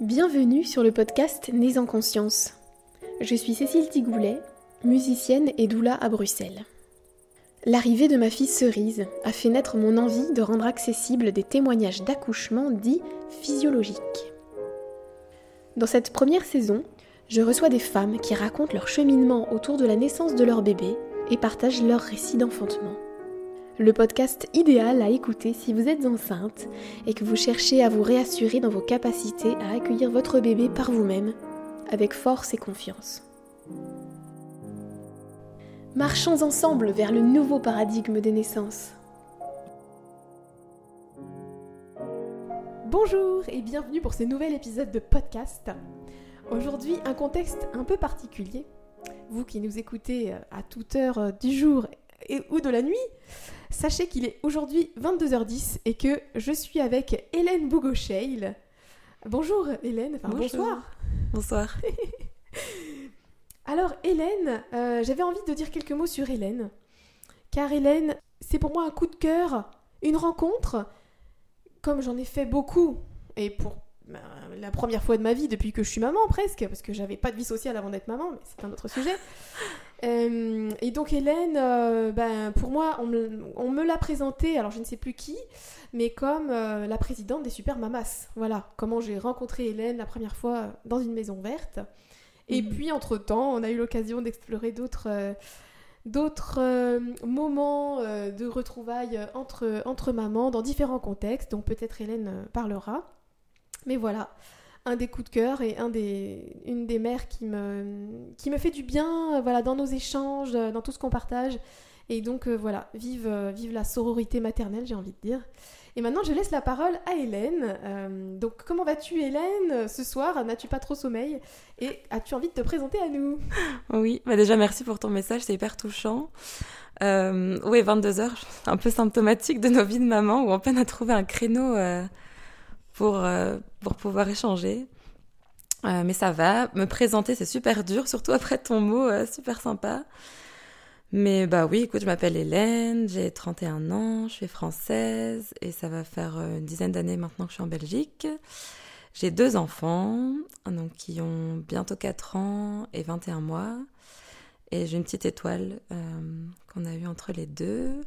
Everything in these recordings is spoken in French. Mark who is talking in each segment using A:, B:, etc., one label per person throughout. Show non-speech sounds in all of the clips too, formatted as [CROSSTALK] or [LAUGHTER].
A: Bienvenue sur le podcast Nés en conscience. Je suis Cécile Tigoulet, musicienne et doula à Bruxelles. L'arrivée de ma fille Cerise a fait naître mon envie de rendre accessibles des témoignages d'accouchement dits physiologiques. Dans cette première saison, je reçois des femmes qui racontent leur cheminement autour de la naissance de leur bébé et partagent leur récit d'enfantement. Le podcast idéal à écouter si vous êtes enceinte et que vous cherchez à vous réassurer dans vos capacités à accueillir votre bébé par vous-même, avec force et confiance. Marchons ensemble vers le nouveau paradigme des naissances. Bonjour et bienvenue pour ce nouvel épisode de podcast. Aujourd'hui, un contexte un peu particulier. Vous qui nous écoutez euh, à toute heure euh, du jour et, ou de la nuit, sachez qu'il est aujourd'hui 22h10 et que je suis avec Hélène Bougocheil. Bonjour Hélène, enfin bonsoir.
B: Bonsoir. [LAUGHS]
A: Alors Hélène, euh, j'avais envie de dire quelques mots sur Hélène. Car Hélène, c'est pour moi un coup de cœur, une rencontre, comme j'en ai fait beaucoup, et pour ben, la première fois de ma vie depuis que je suis maman presque, parce que j'avais pas de vie sociale avant d'être maman, mais c'est un autre sujet. [LAUGHS] Euh, et donc Hélène, euh, ben, pour moi, on me, l'a présentée, alors je ne sais plus qui, mais comme euh, la présidente des Super Mamas. Voilà, comment j'ai rencontré Hélène la première fois dans une maison verte. Et mhm. puis, entre-temps, on a eu l'occasion d'explorer d'autres d'autres moments de retrouvailles entre, entre mamans dans différents contextes, donc peut-être Hélène parlera. Mais voilà, un des coups de cœur et une des mères qui me, fait du bien voilà, dans nos échanges, dans tout ce qu'on partage. Et donc euh, voilà, vive, euh, vive la sororité maternelle, j'ai envie de dire. Et maintenant, je laisse la parole à Hélène. Euh, donc, comment vas-tu, Hélène, ce soir? N'as-tu pas trop sommeil? Et as-tu envie de te présenter à nous? [LAUGHS]
B: Oui, bah déjà, merci pour ton message, c'est hyper touchant. oui, 22 heures, [LAUGHS] un peu symptomatique de nos vies de maman, où on peine à trouver un créneau pour, euh, pour pouvoir échanger. Euh, mais ça va. Me présenter, c'est super dur, surtout après ton mot, euh, super sympa. Mais bah oui, écoute, je m'appelle Hélène, j'ai 31 ans, je suis française et ça va faire une dizaine d'années maintenant que je suis en Belgique. J'ai deux enfants, donc qui ont bientôt 4 ans et 21 mois. Et j'ai une petite étoile qu'on a eue entre les deux.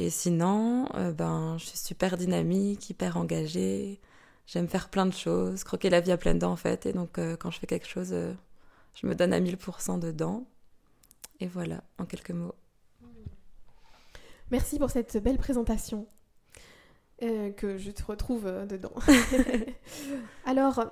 B: Et sinon, euh, ben, je suis super dynamique, hyper engagée. J'aime faire plein de choses, croquer la vie à pleines dents en fait. Et donc, euh, quand je fais quelque chose, euh, je me donne à 1000% dedans. Et voilà, en quelques mots.
A: Merci pour cette belle présentation. que je te retrouve dedans. [LAUGHS] [LAUGHS] Alors,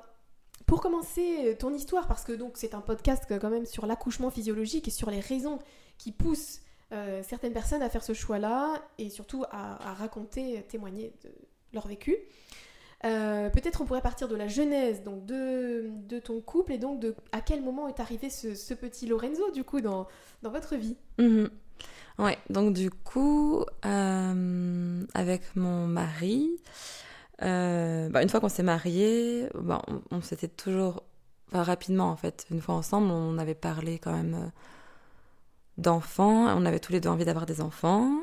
A: pour commencer ton histoire, parce que donc c'est un podcast quand même sur l'accouchement physiologique et sur les raisons qui poussent euh, certaines personnes à faire ce choix-là et surtout à, raconter, témoigner de leur vécu. Euh, peut-être on pourrait partir de la genèse donc de, ton couple et donc de à quel moment est arrivé ce, petit Lorenzo du coup dans, dans votre vie.
B: Mhm. Ouais, donc du coup euh, avec mon mari, bah, une fois qu'on s'est mariés, bah, on, on s'était toujours, enfin, rapidement en fait, une fois ensemble, on avait parlé quand même d'enfants. On avait tous les deux envie d'avoir des enfants.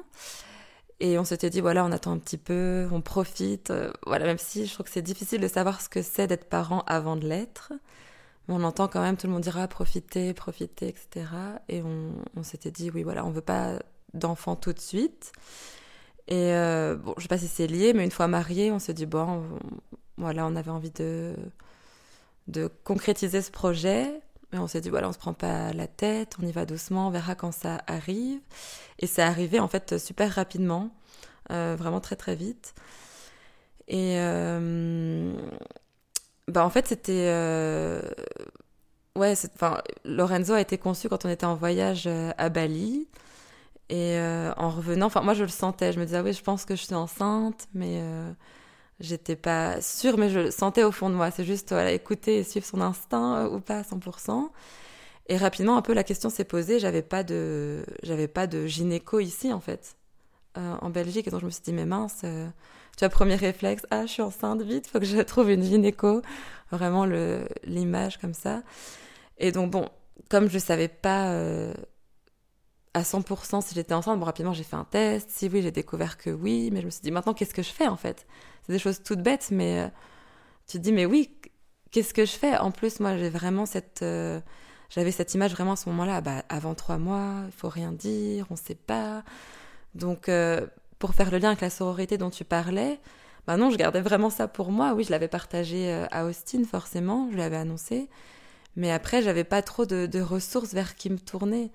B: Et on s'était dit, voilà, on attend un petit peu, on profite. Euh, voilà, même si je trouve que c'est difficile de savoir ce que c'est d'être parent avant de l'être. Mais on entend quand même tout le monde dira profiter, profiter, etc. Et on, s'était dit, oui, voilà, on veut pas d'enfants tout de suite. Et euh, bon, je sais pas si c'est lié, mais une fois mariés, on se dit, bon, voilà, on avait envie de, de concrétiser ce projet on s'est dit, voilà, on se prend pas la tête, on y va doucement, on verra quand ça arrive. Et c'est arrivé en fait super rapidement, euh, vraiment très très vite. Et euh, bah en fait c'était euh, ouais, enfin Lorenzo a été conçu quand on était en voyage à Bali. Et en revenant, enfin moi je le sentais, je me disais ah oui je pense que je suis enceinte, mais J'étais pas sûre, mais je le sentais au fond de moi. C'est juste écouter et suivre son instinct euh, ou pas à 100%. Et rapidement, un peu la question s'est posée. J'avais pas de, j'avais pas de gynéco ici en fait, euh, en Belgique. Et donc je me suis dit mais mince, euh, tu as premier réflexe, ah je suis enceinte, vite, faut que je trouve une gynéco. Vraiment le l'image comme ça. Et donc bon, comme je savais pas à 100% si j'étais enceinte, bon rapidement j'ai fait un test. Si oui, j'ai découvert que oui, mais je me suis dit maintenant qu'est-ce que je fais en fait? C'est des choses toutes bêtes, mais euh, tu te dis, mais oui, qu'est-ce que je fais? En plus, moi, j'ai vraiment cette. euh, j'avais cette image vraiment à ce moment-là. Bah, avant trois mois, il faut rien dire, on sait pas. Donc, euh, pour faire le lien avec la sororité dont tu parlais, bah non, je gardais vraiment ça pour moi. Oui, je l'avais partagé à Austin, forcément, je l'avais annoncé. Mais après, j'avais pas trop de ressources vers qui me tourner.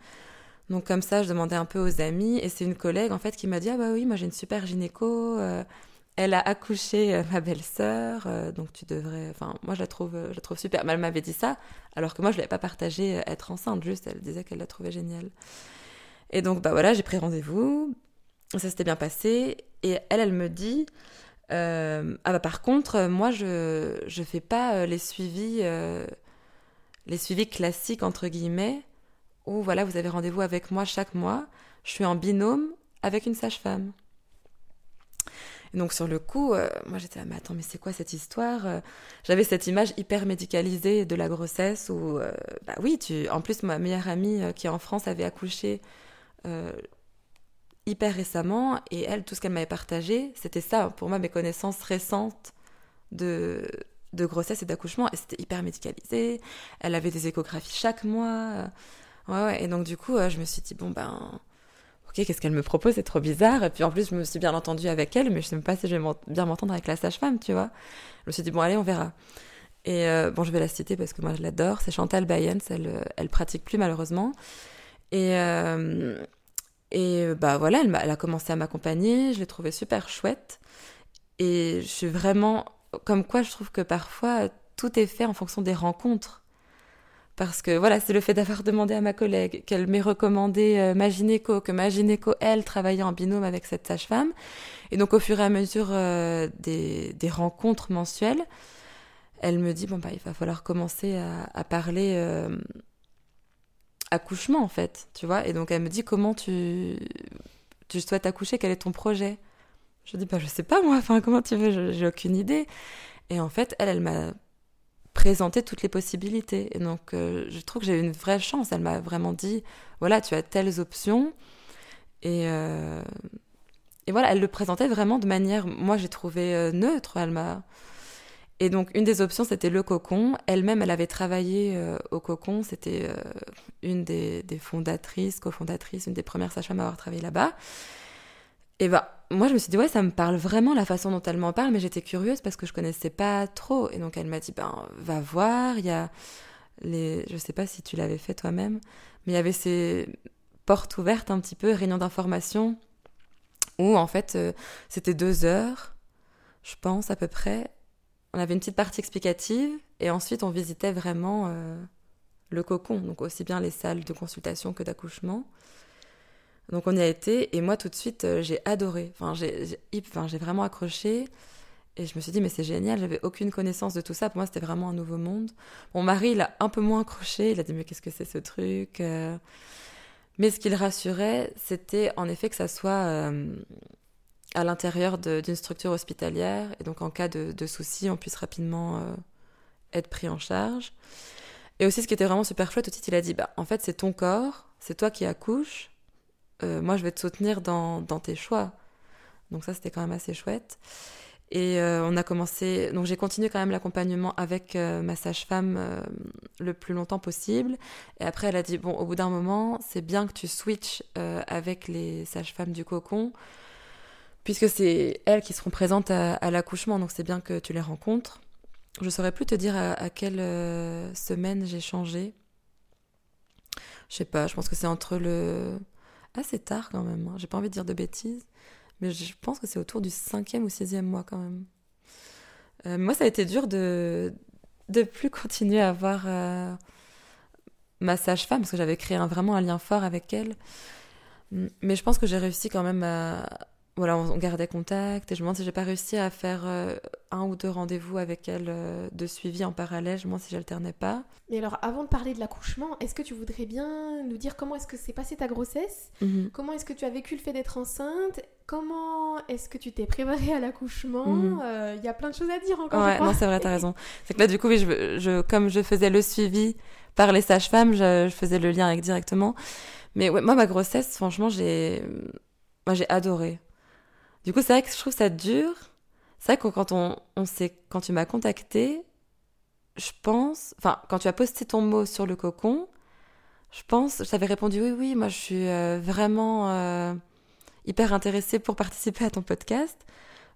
B: Donc comme ça, je demandais un peu aux amis et c'est une collègue en fait qui m'a dit ah bah oui, moi j'ai une super gynéco, euh, elle a accouché euh, ma belle-sœur, euh, donc tu devrais, enfin moi je la trouve, je la trouve super. Mais elle m'avait dit ça, alors que moi je l'avais pas partagé être enceinte, juste elle disait qu'elle la trouvait géniale. Et donc bah voilà, j'ai pris rendez-vous, ça s'était bien passé et elle, elle me dit ah bah par contre moi je je fais pas les suivis les suivis classiques entre guillemets où voilà, vous avez rendez-vous avec moi chaque mois, je suis en binôme avec une sage-femme. Donc sur le coup, euh, moi j'étais là, mais attends, mais c'est quoi cette histoire Euh, J'avais cette image hyper médicalisée de la grossesse où, euh, bah oui, tu... en plus ma meilleure amie qui est en France avait accouché hyper récemment et elle, tout ce qu'elle m'avait partagé, c'était ça, pour moi, mes connaissances récentes de, de grossesse et d'accouchement, et c'était hyper médicalisé, elle avait des échographies chaque mois. Ouais, ouais, et donc du coup, euh, je me suis dit, bon ben, ok, qu'est-ce qu'elle me propose, c'est trop bizarre. Et puis en plus, je me suis bien entendue avec elle, mais je sais même pas si je vais bien m'entendre avec la sage-femme, tu vois. Je me suis dit, bon, allez, on verra. Et euh, bon, je vais la citer parce que moi, je l'adore. C'est Chantal Bayens, elle, euh, elle pratique plus malheureusement. Et, euh, et bah voilà, elle a commencé à m'accompagner, je l'ai trouvée super chouette. Et je suis vraiment, comme quoi je trouve que parfois, tout est fait en fonction des rencontres. Parce que voilà, c'est le fait d'avoir demandé à ma collègue qu'elle m'ait recommandé euh, ma gynéco, que ma gynéco, elle, travaillait en binôme avec cette sage-femme. Et donc, au fur et à mesure euh, des, des rencontres mensuelles, elle me dit, bon, bah, il va falloir commencer à, parler euh, accouchement, en fait, tu vois. Et donc, elle me dit, comment tu, tu souhaites accoucher? Quel est ton projet? Je dis, bah, je sais pas, moi, enfin, comment tu veux? J'ai aucune idée. Et en fait, elle, elle m'a présenter toutes les possibilités. Et donc, euh, je trouve que j'ai eu une vraie chance. Elle m'a vraiment dit, voilà, tu as telles options. Et, euh, et voilà, elle le présentait vraiment de manière, moi, j'ai trouvé euh, neutre. Elle m'a... Et donc, une des options, c'était le cocon. Elle-même, elle avait travaillé au cocon. C'était une des, des fondatrices, cofondatrices, une des premières sages-femmes à avoir travaillé là-bas. Et bah, moi, je me suis dit, ouais, ça me parle vraiment la façon dont elle m'en parle, mais j'étais curieuse parce que je connaissais pas trop. Et donc, elle m'a dit, ben, va voir, il y a les, je sais pas si tu l'avais fait toi-même, mais il y avait ces portes ouvertes un petit peu, réunions d'information, où en fait, euh, c'était deux heures, je pense, à peu près. On avait une petite partie explicative, et ensuite, on visitait vraiment euh, le cocon, donc aussi bien les salles de consultation que d'accouchement. Donc on y a été et moi tout de suite euh, j'ai adoré. Enfin j'ai vraiment accroché et je me suis dit mais c'est génial. J'avais aucune connaissance de tout ça. Pour moi c'était vraiment un nouveau monde. Mon mari il a un peu moins accroché. Il a dit mais qu'est-ce que c'est ce truc Euh, Mais ce qui le rassurait c'était en effet que ça soit euh, à l'intérieur de- d'une structure hospitalière et donc en cas de, de souci on puisse rapidement être pris en charge. Et aussi ce qui était vraiment super chouette, aussi il a dit bah en fait c'est ton corps, c'est toi qui accouches euh, moi je vais te soutenir dans, dans tes choix. Donc ça c'était quand même assez chouette. Et euh, on a commencé, donc j'ai continué quand même l'accompagnement avec euh, ma sage-femme le plus longtemps possible. Et après elle a dit bon au bout d'un moment c'est bien que tu switches avec les sages-femmes du cocon puisque c'est elles qui seront présentes à, l'accouchement donc c'est bien que tu les rencontres. Je saurais plus te dire à, à quelle semaine j'ai changé. Je sais pas, je pense que c'est entre le assez tard quand même. hein. J'ai pas envie de dire de bêtises, mais je pense que c'est autour du cinquième ou sixième mois quand même. Euh, moi, ça a été dur de de plus continuer à voir euh, ma sage-femme parce que j'avais créé vraiment un lien fort avec elle. Mm, Mais je pense que j'ai réussi quand même à voilà, on on gardait contact et je me demande si j'ai pas réussi à faire euh, un ou deux rendez-vous avec elle euh, de suivi en parallèle. Demande si j'alternais pas.
A: Mais alors, avant de parler de l'accouchement, est-ce que tu voudrais bien nous dire comment est-ce que s'est passée ta grossesse?
B: Mhm.
A: Comment est-ce que tu as vécu le fait d'être enceinte? Comment est-ce que tu t'es préparée à l'accouchement?
B: Mhm.
A: Euh, Il y a plein de choses à dire encore.
B: Ouais, non, c'est vrai, t'as raison. C'est que là, du coup, oui, je, je, comme je faisais le suivi par les sages-femmes, je, je faisais le lien avec directement. Mais ouais, moi, ma grossesse, franchement, j'ai, moi, j'ai adoré. Du coup, c'est vrai que je trouve ça dur. C'est vrai que quand on, on sait, quand tu m'as contacté, je pense, enfin, quand tu as posté ton mot sur le cocon, je pense, je t'avais répondu oui, oui, moi je suis euh, vraiment euh, hyper intéressée pour participer à ton podcast.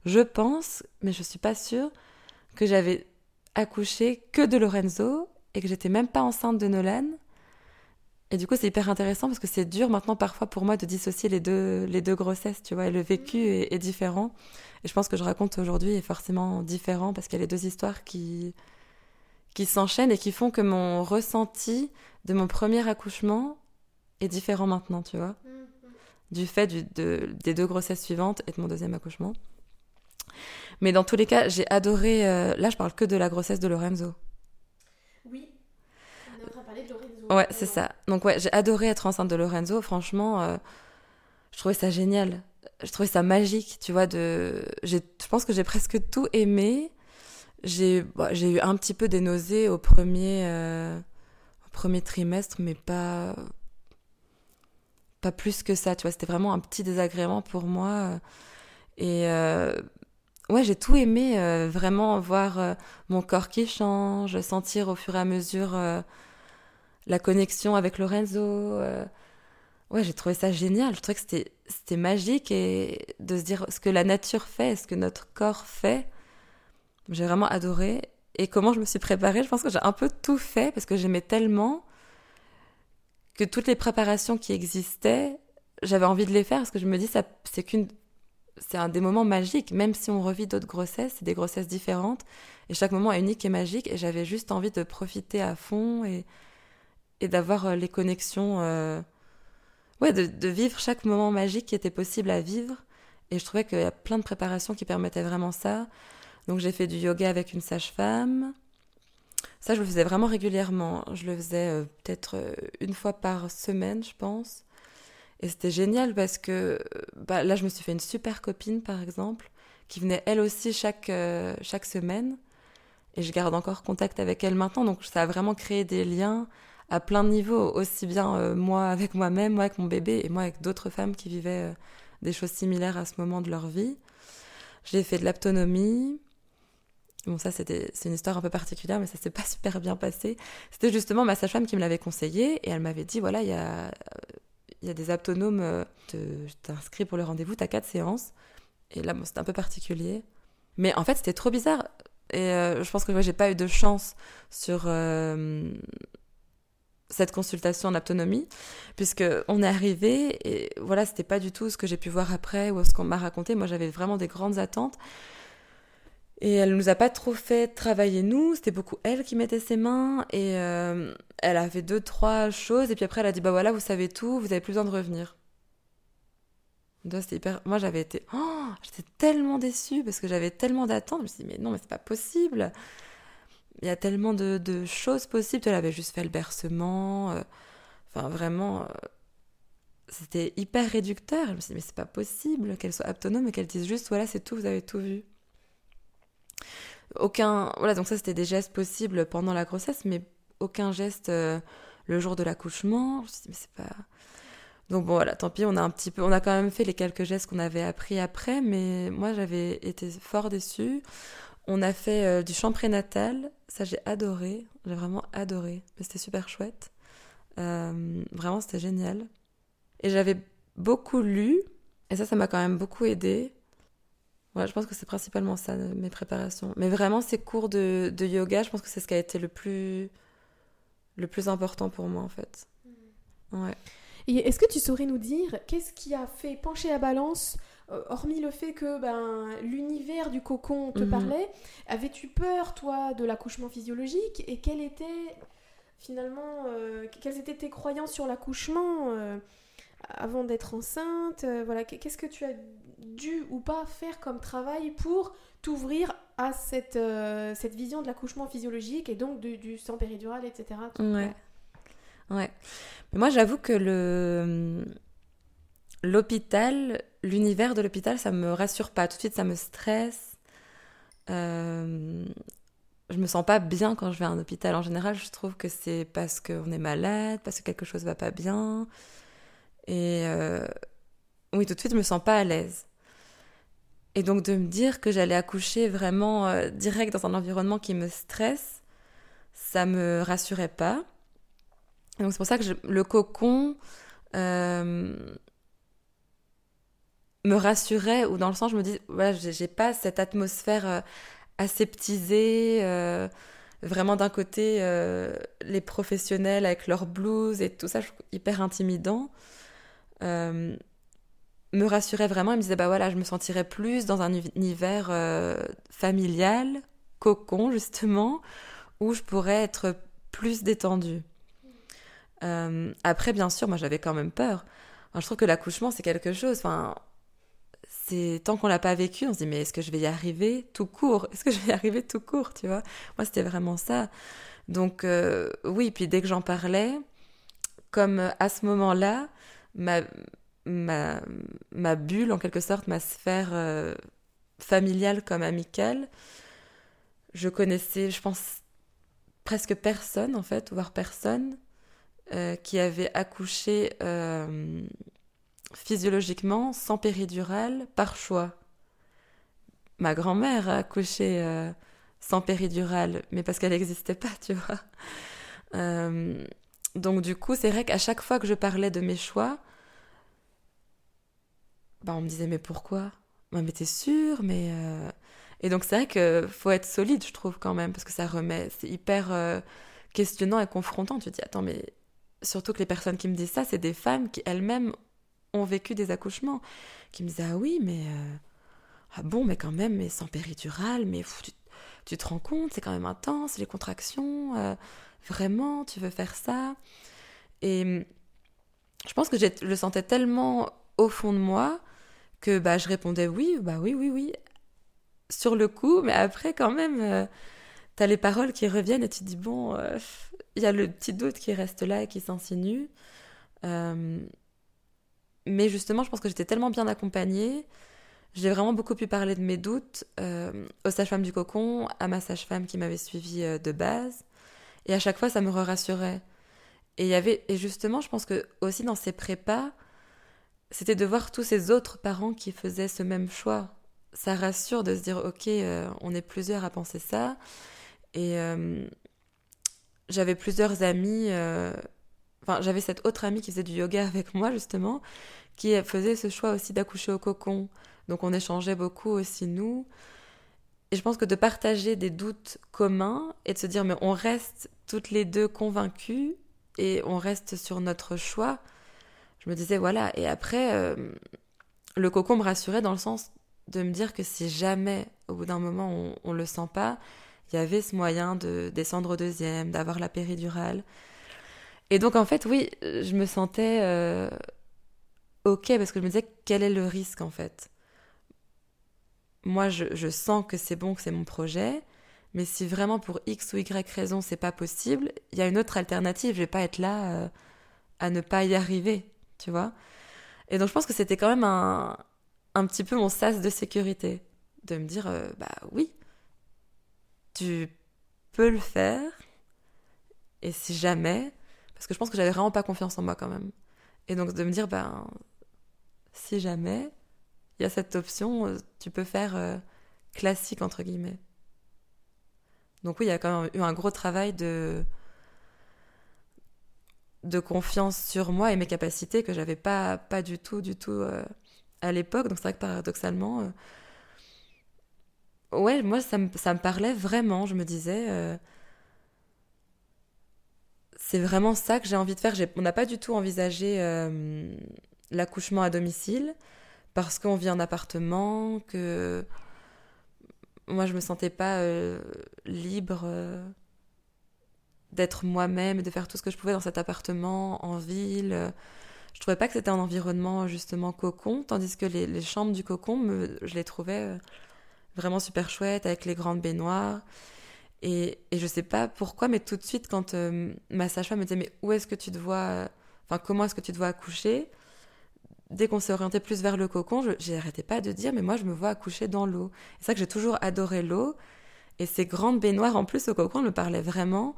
B: Je pense, mais je suis pas sûre, que j'avais accouché que de Lorenzo et que j'étais même pas enceinte de Nolan. Et du coup, c'est hyper intéressant parce que c'est dur maintenant parfois pour moi de dissocier les deux, les deux grossesses, tu vois, et le vécu est, est différent. Et je pense que je raconte aujourd'hui est forcément différent parce qu'il y a les deux histoires qui, qui s'enchaînent et qui font que mon ressenti de mon premier accouchement est différent maintenant, tu vois, du fait du, de, des deux grossesses suivantes et de mon deuxième accouchement. Mais dans tous les cas, j'ai adoré. euh, là, je parle que de la grossesse de Lorenzo.
A: Oui. On est en train de parler de Lorenzo.
B: Ouais, c'est ça. Donc ouais, j'ai adoré être enceinte de Lorenzo. Franchement, euh, je trouvais ça génial. Je trouvais ça magique, tu vois. De, je pense que j'ai presque tout aimé. J'ai, bah, j'ai eu un petit peu des nausées au premier, euh, au premier trimestre, mais pas, pas plus que ça. Tu vois, c'était vraiment un petit désagrément pour moi. Et euh, ouais, j'ai tout aimé. vraiment voir mon corps qui change, sentir au fur et à mesure. La connexion avec Lorenzo. euh, Ouais, j'ai trouvé ça génial. Je trouvais que c'était, c'était magique et de se dire ce que la nature fait, ce que notre corps fait. J'ai vraiment adoré. Et comment je me suis préparée, je pense que j'ai un peu tout fait parce que j'aimais tellement que toutes les préparations qui existaient, j'avais envie de les faire parce que je me dis ça, c'est qu'une, c'est un des moments magiques. Même si on revit d'autres grossesses, c'est des grossesses différentes et chaque moment est unique et magique. Et j'avais juste envie de profiter à fond et et d'avoir euh, les connexions, euh, ouais, de, vivre chaque moment magique qui était possible à vivre. Et je trouvais qu'il y a plein de préparations qui permettaient vraiment ça. Donc j'ai fait du yoga avec une sage-femme. Ça, je le faisais vraiment régulièrement. Je le faisais euh, peut-être une fois par semaine, je pense. Et c'était génial parce que bah, là, je me suis fait une super copine, par exemple, qui venait elle aussi chaque, chaque semaine. Et je garde encore contact avec elle maintenant. Donc ça a vraiment créé des liens à plein de niveaux, aussi bien euh, moi avec moi-même, moi avec mon bébé, et moi avec d'autres femmes qui vivaient euh, des choses similaires à ce moment de leur vie. J'ai fait de l'aptonomie. Bon, ça, c'était, c'est une histoire un peu particulière, mais ça s'est pas [LAUGHS] super bien passé. C'était justement ma sage-femme qui me l'avait conseillé, et elle m'avait dit, voilà, il y a, il y a des aptonomes, euh, je t'inscris pour le rendez-vous, t'as quatre séances. Et là, bon, c'était un peu particulier. Mais en fait, c'était trop bizarre. Et euh, je pense que ouais, j'ai pas eu de chance sur euh, cette consultation en autonomie, puisque on est arrivé et voilà, c'était pas du tout ce que j'ai pu voir après ou ce qu'on m'a raconté. Moi, j'avais vraiment des grandes attentes. Et elle nous a pas trop fait travailler nous, c'était beaucoup elle qui mettait ses mains et euh, elle a fait deux trois choses et puis après elle a dit bah voilà vous savez tout, vous avez plus besoin de revenir. Donc, hyper... Moi j'avais été, oh, j'étais tellement déçue parce que j'avais tellement d'attentes. Je me suis dit mais non mais c'est pas possible. Il y a tellement de, choses possibles. Elle avait juste fait le bercement. euh, Enfin vraiment, euh, c'était hyper réducteur. Je me suis dit mais c'est pas possible qu'elle soit autonome et qu'elle dise juste voilà c'est tout, vous avez tout vu aucun voilà donc ça c'était des gestes possibles pendant la grossesse mais aucun geste euh, le jour de l'accouchement je me suis dit mais c'est pas donc bon voilà tant pis on a un petit peu on a quand même fait les quelques gestes qu'on avait appris après mais moi j'avais été fort déçue on a fait euh, du chant prénatal ça j'ai adoré. J'ai vraiment adoré. Mais c'était super chouette. Euh, vraiment c'était génial. Et j'avais beaucoup lu. Et ça ça m'a quand même beaucoup aidé. Ouais, je pense que c'est principalement ça, euh, mes préparations. Mais vraiment, ces cours de, de yoga, je pense que c'est ce qui a été le plus, le plus important pour moi, en fait. Ouais.
A: Et est-ce que tu saurais nous dire qu'est-ce qui a fait pencher la balance, euh, hormis le fait que ben, l'univers du cocon te
B: Mhm.
A: parlait Avais-tu peur, toi, de l'accouchement physiologique Et quelles étaient, finalement, euh, quelles étaient tes croyances sur l'accouchement euh, avant d'être enceinte Euh, Voilà, qu'est-ce que tu as dû ou pas faire comme travail pour t'ouvrir à cette, euh, cette vision de l'accouchement physiologique et donc du, du sang péridural, etc.
B: Ouais. Ouais. Mais moi, j'avoue que le l'hôpital, l'univers de l'hôpital, ça me rassure pas. Tout de suite, ça me stresse. Euh, Je me sens pas bien quand je vais à un hôpital. En général, je trouve que c'est parce qu'on est malade, parce que quelque chose va pas bien. Et euh, oui, tout de suite, je me sens pas à l'aise. Et donc de me dire que j'allais accoucher vraiment euh, direct dans un environnement qui me stresse, ça me rassurait pas. Donc c'est pour ça que le cocon euh, me rassurait, ou dans le sens, je me dis, voilà, j'ai pas cette atmosphère euh, aseptisée, euh, vraiment d'un côté, les professionnels avec leurs blues et tout ça, je hyper intimidant, me rassurait vraiment et me disait, bah voilà, je me sentirais plus dans un univers familial, cocon, justement, où je pourrais être plus détendue. après, bien sûr, moi j'avais quand même peur. je trouve que l'accouchement, c'est quelque chose. Enfin, c'est tant qu'on l'a pas vécu, on se dit mais est-ce que je vais y arriver tout court? Est-ce que je vais y arriver tout court, tu vois? Moi, c'était vraiment ça. Donc euh, oui, puis dès que j'en parlais, comme euh, à ce moment-là, ma, ma, bulle, en quelque sorte, ma sphère euh, familiale comme amicale, je connaissais, je pense, presque personne, en fait, voire personne, qui avait accouché physiologiquement, sans péridurale, par choix. Ma grand-mère a accouché euh, sans péridurale, mais parce qu'elle n'existait pas, [LAUGHS] tu vois. Euh, donc du coup, c'est vrai qu'à chaque fois que je parlais de mes choix, bah, on me disait mais pourquoi? Mais t'es sûre? Mais euh, et donc c'est vrai qu'il faut être solide, je trouve quand même, parce que ça remet, c'est hyper questionnant et confrontant. Tu te dis attends mais surtout que les personnes qui me disent ça, c'est des femmes qui elles-mêmes ont vécu des accouchements, qui me disaient Ah oui, mais. Euh, ah bon, mais quand même, mais sans péridurale, mais tu, te rends compte, c'est quand même intense, les contractions, euh, vraiment, tu veux faire ça Et hum, je pense que je le sentais tellement au fond de moi que bah, je répondais oui, bah oui, oui, oui, sur le coup, mais après, quand même, euh, tu as les paroles qui reviennent et tu dis bon, il y a le petit doute qui reste là et qui s'insinue. Mais justement, je pense que j'étais tellement bien accompagnée. J'ai vraiment beaucoup pu parler de mes doutes euh, aux sages-femmes du cocon, à ma sage-femme qui m'avait suivie euh, de base. Et à chaque fois, ça me rassurait. Et, y avait, et justement, je pense que aussi dans ces prépas, c'était de voir tous ces autres parents qui faisaient ce même choix. Ça rassure de se dire, ok, euh, on est plusieurs à penser ça. Et j'avais plusieurs amis Enfin, j'avais cette autre amie qui faisait du yoga [LAUGHS] avec moi, justement, qui faisait ce choix aussi d'accoucher au cocon. Donc on échangeait beaucoup aussi, nous. Et je pense que de partager des doutes communs et de se dire, mais on reste toutes les deux convaincues et on reste sur notre choix, je me disais, voilà. Et après, euh, le cocon me rassurait dans le sens de me dire que si jamais, au bout d'un moment, on, on le sent pas, il y avait ce moyen de descendre au deuxième, d'avoir la péridurale. Et donc, en fait, oui, je me sentais euh, OK parce que je me disais quel est le risque, en fait? Moi, je, sens que c'est bon, que c'est mon projet, mais si vraiment pour X ou Y raison, c'est pas possible, il y a une autre alternative. Je vais pas être là euh, à ne pas y arriver, tu vois? Et donc, je pense que c'était quand même un, un petit peu mon sas de sécurité. De me dire, euh, bah oui, tu peux le faire. Et si jamais, parce que je pense que j'avais vraiment pas confiance en moi quand même. Et donc de me dire, ben, si jamais, il y a cette option, euh, tu peux faire euh, classique entre guillemets. Donc oui, il y a quand même eu un gros travail de confiance sur moi et mes capacités que j'avais pas pas du tout du tout euh, à l'époque. Donc c'est vrai que paradoxalement, ouais, moi ça me, ça me parlait vraiment. Je me disais c'est vraiment ça que j'ai envie de faire. On n'a pas du tout envisagé euh, l'accouchement à domicile parce qu'on vit en appartement, que moi je me sentais pas euh, libre euh, d'être moi-même et de faire tout ce que je pouvais dans cet appartement en ville. Je trouvais pas que c'était un environnement justement cocon, tandis que les, chambres du cocon, je les trouvais vraiment super chouettes avec les grandes baignoires. Et, et je sais pas pourquoi, mais tout de suite, quand euh, ma sage-femme me disait, mais où est-ce que tu te vois, enfin, comment est-ce que tu te vois accoucher? Dès qu'on s'est orienté plus vers le cocon, j'arrêtais pas de dire, mais moi, je me vois accoucher dans l'eau. C'est ça que j'ai toujours adoré l'eau. Et ces grandes baignoires, en plus, au cocon, me parlaient vraiment.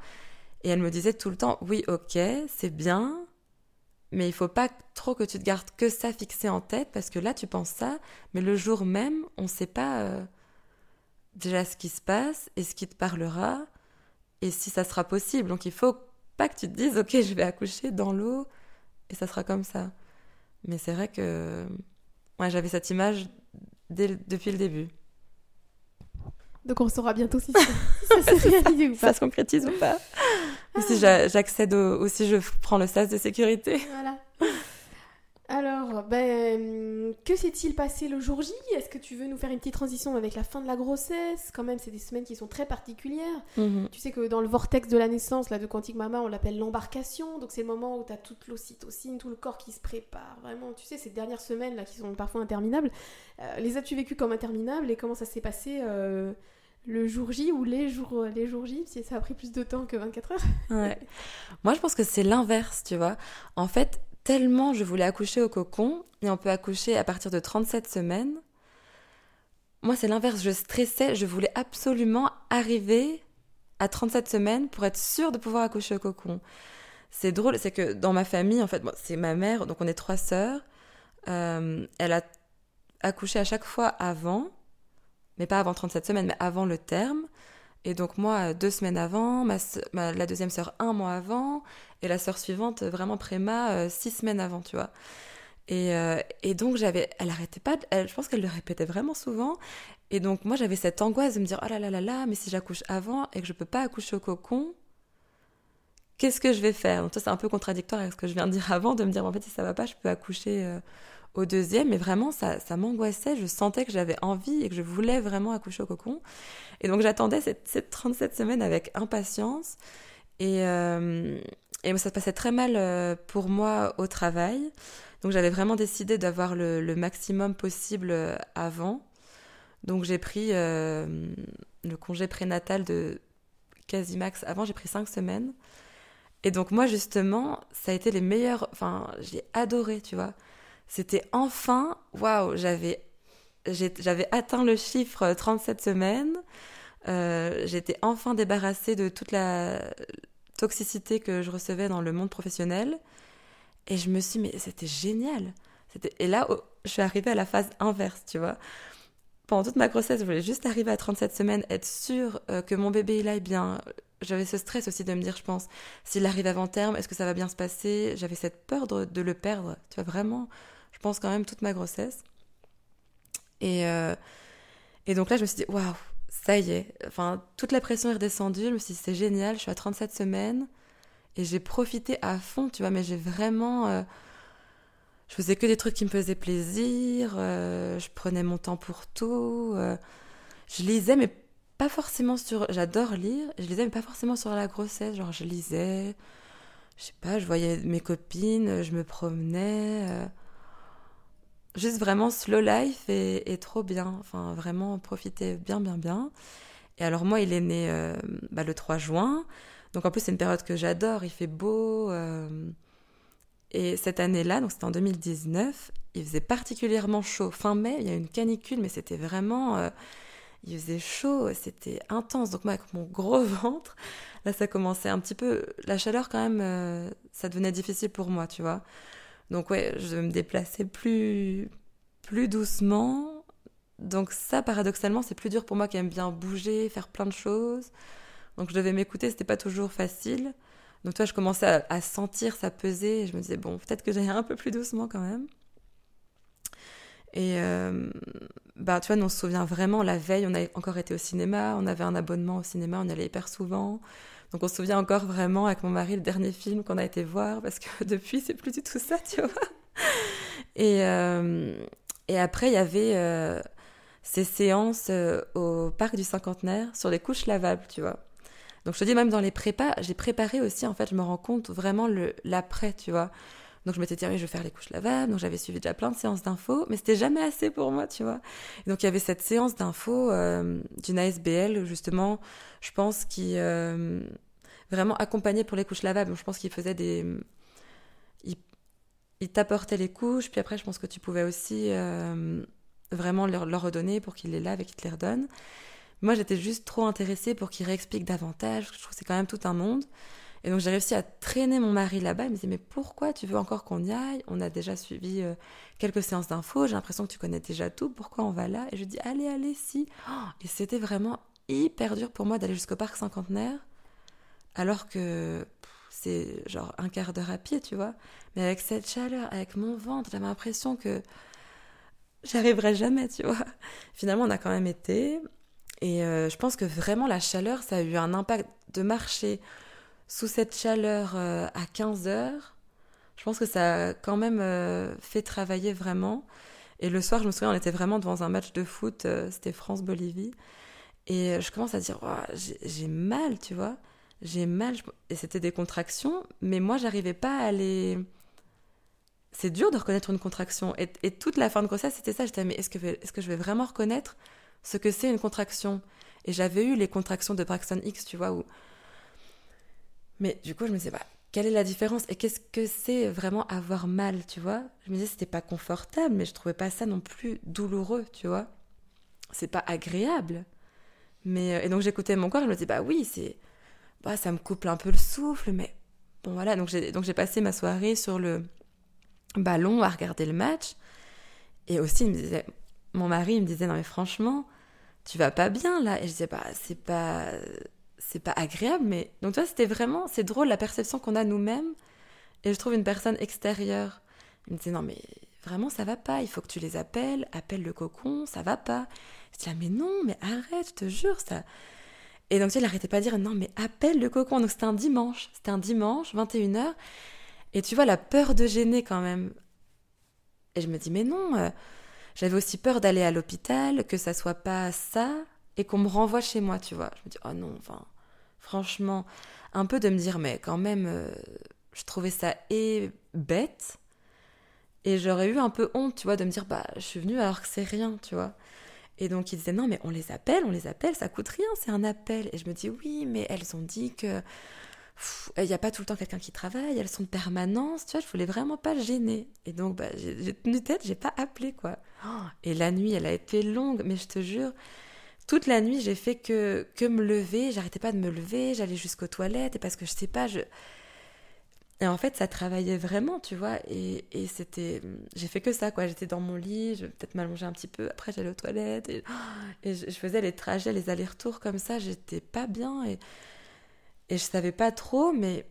B: Et elle me disait tout le temps, oui, ok, c'est bien, mais il faut pas trop que tu te gardes que ça fixé en tête, parce que là, tu penses ça, mais le jour même, on sait pas. Euh, déjà ce qui se passe et ce qui te parlera. et si ça sera possible. Donc il faut pas que tu te dises, ok, je vais accoucher dans l'eau et ça sera comme ça. Mais c'est vrai que ouais, j'avais cette image depuis le début.
A: Donc on saura bientôt si [LAUGHS] ça, se réalise ou pas.
B: Ça se concrétise ou pas. Ou si j'accède ou si je prends le sas de sécurité.
A: Voilà. [LAUGHS] Alors, ben, que s'est-il passé le jour J? Est-ce que tu veux nous faire une petite transition avec la fin de la grossesse? Quand même, c'est des semaines qui sont très particulières. Mhm. Tu sais que dans le vortex de la naissance, là, de Quantique Mama, on l'appelle l'embarcation. Donc, c'est le moment où tu as toute l'ocytocine, tout le corps qui se prépare. Vraiment, tu sais, ces dernières semaines, là, qui sont parfois interminables, euh, les as-tu vécues comme interminables? Et comment ça s'est passé euh, le jour J ou les jours, les jours J, si ça a pris plus de temps que 24 heures
B: Ouais. Moi, je pense que c'est l'inverse, tu vois. En fait, tellement je voulais accoucher au cocon, et on peut accoucher à partir de 37 semaines. Moi, c'est l'inverse, je stressais, je voulais absolument arriver à 37 semaines pour être sûre de pouvoir accoucher au cocon. C'est drôle, c'est que dans ma famille, en fait, c'est ma mère, donc on est trois sœurs. Euh, elle a accouché à chaque fois avant, mais pas avant 37 semaines, mais avant le terme. Et donc moi, deux semaines avant, la deuxième sœur un mois avant, et la sœur suivante vraiment préma euh, six semaines avant, tu vois. Et, euh, et donc j'avais, elle arrêtait pas, je pense qu'elle le répétait vraiment souvent. Et donc moi j'avais cette angoisse de me dire oh là là là là, mais si j'accouche avant et que je peux pas accoucher au cocon, qu'est-ce que je vais faire? Donc ça c'est un peu contradictoire avec ce que je viens de dire avant, de me dire en fait si ça va pas, je peux accoucher euh, au deuxième. Mais vraiment ça, ça m'angoissait, je sentais que j'avais envie et que je voulais vraiment accoucher au cocon. Et donc j'attendais cette, cette 37 semaines avec impatience. Et, et ça se passait très mal euh, pour moi au travail. Donc j'avais vraiment décidé d'avoir le, maximum possible euh, avant. Donc j'ai pris euh, le congé prénatal de quasi max. Avant, j'ai pris cinq semaines. Et donc moi, justement, ça a été les meilleurs... Enfin, j'ai adoré, tu vois. C'était enfin... Waouh, j'avais... Atteint le chiffre 37 semaines. J'étais enfin débarrassée de toute la, toxicité que je recevais dans le monde professionnel. Et je me suis mais c'était génial. Et là, oh, je suis arrivée à la phase inverse, tu vois. Pendant toute ma grossesse, je voulais juste arriver à 37 semaines, être sûre euh, que mon bébé il aille bien. J'avais ce stress aussi de me dire, je pense, s'il arrive avant terme, est-ce que ça va bien se passer? J'avais cette peur de, le perdre, tu vois, vraiment, je pense quand même toute ma grossesse. Et, euh, et donc là, je me suis dit, waouh, ça y est, enfin, toute la pression est redescendue. Je me suis dit, c'est génial, je suis à 37 semaines. Et j'ai profité à fond, tu vois, mais j'ai vraiment. Euh, je faisais que des trucs qui me faisaient plaisir. Euh, je prenais mon temps pour tout. Je lisais, mais pas forcément sur. J'adore lire. Je lisais, mais pas forcément sur la grossesse. Genre, je lisais. Je sais pas, je voyais mes copines, je me promenais juste vraiment slow life et, trop bien. Enfin, vraiment profiter bien, bien, bien. Et alors, moi, il est né euh, bah, le 3 juin. Donc, en plus, c'est une période que j'adore. Il fait beau. Euh, et cette année-là, donc c'était en 2019, il faisait particulièrement chaud. Fin mai, il y a une canicule, mais c'était vraiment. Euh, il faisait chaud, c'était intense. Donc, moi, avec mon gros [LAUGHS] ventre, là, ça commençait un petit peu. La chaleur, quand même, ça devenait difficile pour moi, tu vois. Donc ouais, je me déplaçais plus, plus doucement. Donc ça, paradoxalement, c'est plus dur pour moi qui aime bien bouger, faire plein de choses. Donc je devais m'écouter, c'était pas toujours facile. Donc toi, je commençais à, sentir ça peser je me disais, bon, peut-être que j'allais un peu plus doucement quand même. Et euh, bah, tu vois, on se souvient vraiment, la veille, on a encore été au cinéma, on avait un abonnement au cinéma, on allait hyper souvent. Donc on se souvient encore vraiment avec mon mari le dernier film qu'on a été voir parce que [LAUGHS] depuis c'est plus du tout ça, tu vois. Et, euh, et après il y avait euh, ces séances euh, au parc du cinquantenaire sur les couches lavables, tu vois. Donc je te dis même dans les prépas, j'ai préparé aussi en fait, je me rends compte vraiment l'après, tu vois. Donc je m'étais dit, oui, je vais faire les couches lavables. Donc j'avais suivi déjà plein de séances d'infos, mais c'était jamais assez pour moi, tu vois. donc il y avait cette séance d'infos d'une ASBL, justement, je pense, qui vraiment accompagné pour les couches lavables. Je pense qu'il faisait des. Il, t'apportait les couches, puis après, je pense que tu pouvais aussi euh, vraiment leur, leur, redonner pour qu'ils les lavent et qu'ils te les redonnent. Moi, j'étais juste trop intéressée pour qu'il réexplique davantage. Je trouve que c'est quand même tout un monde. Et donc, j'ai réussi à traîner mon mari là-bas. Il me disait, mais pourquoi tu veux encore qu'on y aille? On a déjà suivi euh, quelques séances d'infos. J'ai l'impression que tu connais déjà tout. Pourquoi on va là? Et je dis, allez, allez, si. Oh, et c'était vraiment hyper dur pour moi d'aller jusqu'au parc cinquantenaire alors que c'est genre un quart d'heure à pied, tu vois. Mais avec cette chaleur, avec mon ventre, j'avais l'impression que j'arriverais jamais, tu vois. Finalement, on a quand même été. Et euh, je pense que vraiment la chaleur, ça a eu un impact de marcher sous cette chaleur euh, à 15 heures. Je pense que ça a quand même euh, fait travailler vraiment. Et le soir, je me souviens, on était vraiment devant un match de foot, c'était France-Bolivie. Et je commence à dire, j'ai mal, tu vois. J'ai mal. Et c'était des contractions, mais moi, j'arrivais pas à les c'est dur de reconnaître une contraction. Et, toute la fin de grossesse, c'était ça. J'étais, mais est-ce que, que je vais vraiment reconnaître ce que c'est une contraction? Et j'avais eu les contractions de Braxton X, tu vois, où... Mais du coup, je me disais, bah, quelle est la différence Et qu'est-ce que c'est vraiment avoir mal, tu vois? Je me disais, c'était pas confortable, mais je trouvais pas ça non plus douloureux, tu vois? C'est pas agréable. Mais, euh, et donc j'écoutais mon corps, je me disais, bah oui, c'est... Bah, ça me couple un peu le souffle, mais... Bon voilà, donc j'ai, donc j'ai passé ma soirée sur le ballon à regarder le match. Et aussi, mon mari me disait, non mais franchement, tu vas pas bien là. Et je disais, bah, c'est pas, c'est pas agréable, mais. Donc, toi, c'était vraiment, c'est drôle la perception qu'on a nous-mêmes. Et je trouve une personne extérieure. Il me disait, non mais vraiment, ça va pas, il faut que tu les appelles, appelle le cocon, ça va pas. Je disais, ah, mais non, mais arrête, je te jure, ça. Et donc, tu sais, il arrêtait pas de dire, non, mais appelle le cocon. Donc, c'était un dimanche. C'était un dimanche, 21h. Et tu vois, la peur de gêner quand même. Et je me dis, mais non, euh, j'avais aussi peur d'aller à l'hôpital, que ça soit pas ça, et qu'on me renvoie chez moi, tu vois. Je me dis, oh non, enfin, franchement, un peu de me dire, mais quand même, euh, je trouvais ça et bête. Et j'aurais eu un peu honte, tu vois, de me dire, bah, je suis venue alors que c'est rien, tu vois. Et donc il disait, non, mais on les appelle, on les appelle, ça coûte rien, c'est un appel. Et je me dis, oui, mais elles ont dit que il n'y a pas tout le temps quelqu'un qui travaille, elles sont de permanence, tu vois, je voulais vraiment pas gêner. Et donc, bah, j'ai tenu tête, j'ai pas appelé, quoi. Et la nuit, elle a été longue, mais je te jure, toute la nuit, j'ai fait que, que me lever, j'arrêtais pas de me lever, j'allais jusqu'aux toilettes, et parce que je sais pas, je... Et en fait, ça travaillait vraiment, tu vois, et, c'était... J'ai fait que ça, quoi, j'étais dans mon lit, je peut-être m'allonger un petit peu, après j'allais aux toilettes, et, et je faisais les trajets, les allers-retours comme ça, j'étais pas bien, et... Et je savais pas trop, mais,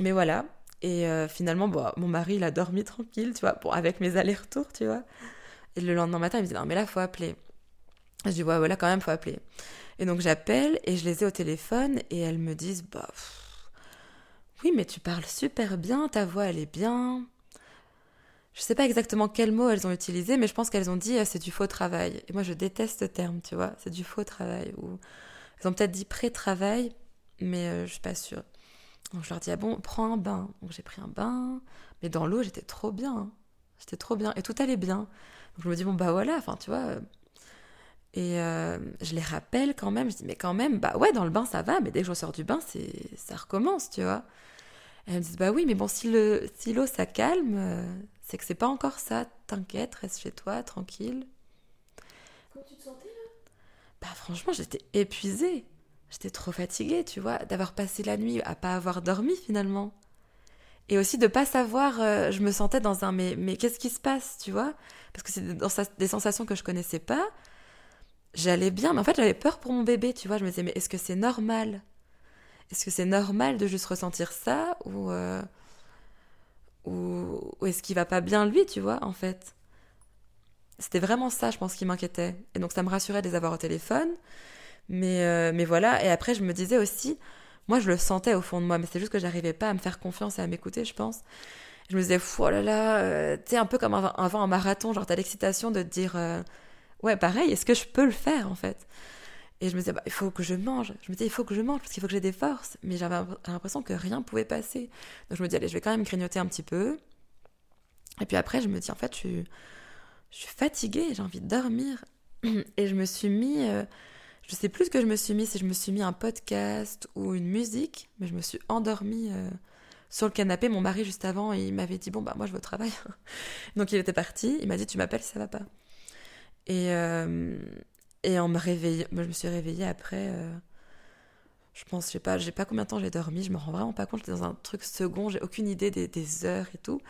B: mais voilà. Et euh, finalement, bon, mon mari, il a dormi tranquille, tu vois, bon, avec mes allers-retours, tu vois. Et le lendemain matin, il me dit, non, mais là, faut appeler. Je dis, ouais, voilà, quand même, faut appeler. Et donc, j'appelle et je les ai au téléphone et elles me disent, bah, oui, mais tu parles super bien, ta voix, elle est bien. Je sais pas exactement quels mots elles ont utilisé, mais je pense qu'elles ont dit, euh, c'est du faux travail. Et moi, je déteste ce terme, tu vois, c'est du faux travail. Ou elles ont peut-être dit pré-travail, mais euh, je suis pas sûre. Donc je leur dis, ah bon, prends un bain. Donc j'ai pris un bain, mais dans l'eau, j'étais trop bien. J'étais trop bien, et tout allait bien. Donc je me dis, bon, bah voilà, enfin, tu vois. Euh. Et euh, je les rappelle quand même, je dis, mais quand même, bah ouais, dans le bain, ça va, mais dès que je sors du bain, c'est ça recommence, tu vois. Et elles me disent, bah oui, mais bon, si l'eau, si ça calme, c'est que c'est pas encore ça. T'inquiète, reste chez toi, tranquille.
A: Comment tu te sentais là?
B: Bah franchement, j'étais épuisée. J'étais trop fatiguée, tu vois, d'avoir passé la nuit à pas avoir dormi finalement. Et aussi de pas savoir, euh, je me sentais dans un mais, mais qu'est-ce qui se passe, tu vois? Parce que c'est des sensations que je connaissais pas. J'allais bien, mais en fait j'avais peur pour mon bébé, tu vois. Je me disais, mais est-ce que c'est normal? Est-ce que c'est normal de juste ressentir ça? Ou, euh, ou, ou est-ce qu'il va pas bien lui, tu vois, en fait? C'était vraiment ça, je pense, qui m'inquiétait. Et donc ça me rassurait de les avoir au téléphone. Mais, euh, mais voilà, et après je me disais aussi, moi je le sentais au fond de moi, mais c'est juste que j'arrivais pas à me faire confiance et à m'écouter, je pense. Je me disais, oh là là, euh, tu sais, un peu comme avant un marathon, genre t'as l'excitation de te dire, ouais, pareil, est-ce que je peux le faire en fait? Et je me disais, bah, il faut que je mange. Je me disais, il faut que je mange parce qu'il faut que j'ai des forces. Mais j'avais l'impression que rien pouvait passer. Donc je me dis, allez, je vais quand même grignoter un petit peu. Et puis après, je me dis, en fait, je suis, fatiguée, j'ai envie de dormir. [CLEARS THROAT] Et je me suis mis je sais plus ce que je me suis mis, si je me suis mis un podcast ou une musique, mais je me suis endormie euh, sur le canapé. Mon mari, juste avant, il m'avait dit Bon, bah, moi, je vais au travail. [LAUGHS] Donc, il était parti. Il m'a dit Tu m'appelles ça va pas. Et, euh, et en me réveillant, je me suis réveillée après. Euh, je pense, je sais pas, j'ai pas combien de temps j'ai dormi, je me rends vraiment pas compte, j'étais dans un truc second, j'ai aucune idée des, heures et tout.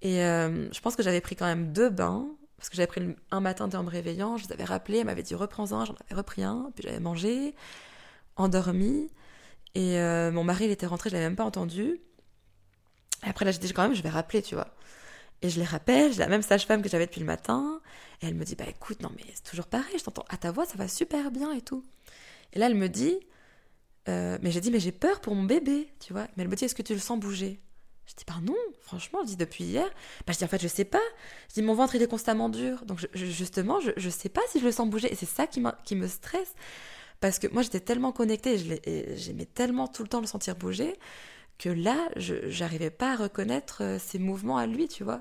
B: Et je pense que j'avais pris quand même deux bains, parce que j'avais pris un matin en me réveillant, je les avais rappelés, elle m'avait dit reprends-en, j'en avais repris un, puis j'avais mangé, endormi. Et euh, mon mari, il était rentré, je l'avais même pas entendu. Et après, là, j'ai dit quand même, je vais rappeler, tu vois. Et je les rappelle, j'ai la même sage-femme que j'avais depuis le matin. Et elle me dit, bah écoute, non, mais c'est toujours pareil, je t'entends à ta voix, ça va super bien et tout. Et là, elle me dit, euh, mais j'ai dit, mais j'ai peur pour mon bébé, tu vois. Mais elle me dit, est-ce que tu le sens bouger? Je dis, bah non, franchement, je dis depuis hier. Bah je dis, en fait, je sais pas. Je dis, mon ventre, il est constamment dur. Donc, justement, je, je sais pas si je le sens bouger. Et c'est ça qui, qui me stresse. Parce que moi, j'étais tellement connectée et j'aimais tellement tout le temps le sentir bouger que là, je n'arrivais pas à reconnaître euh, ses mouvements à lui, tu vois.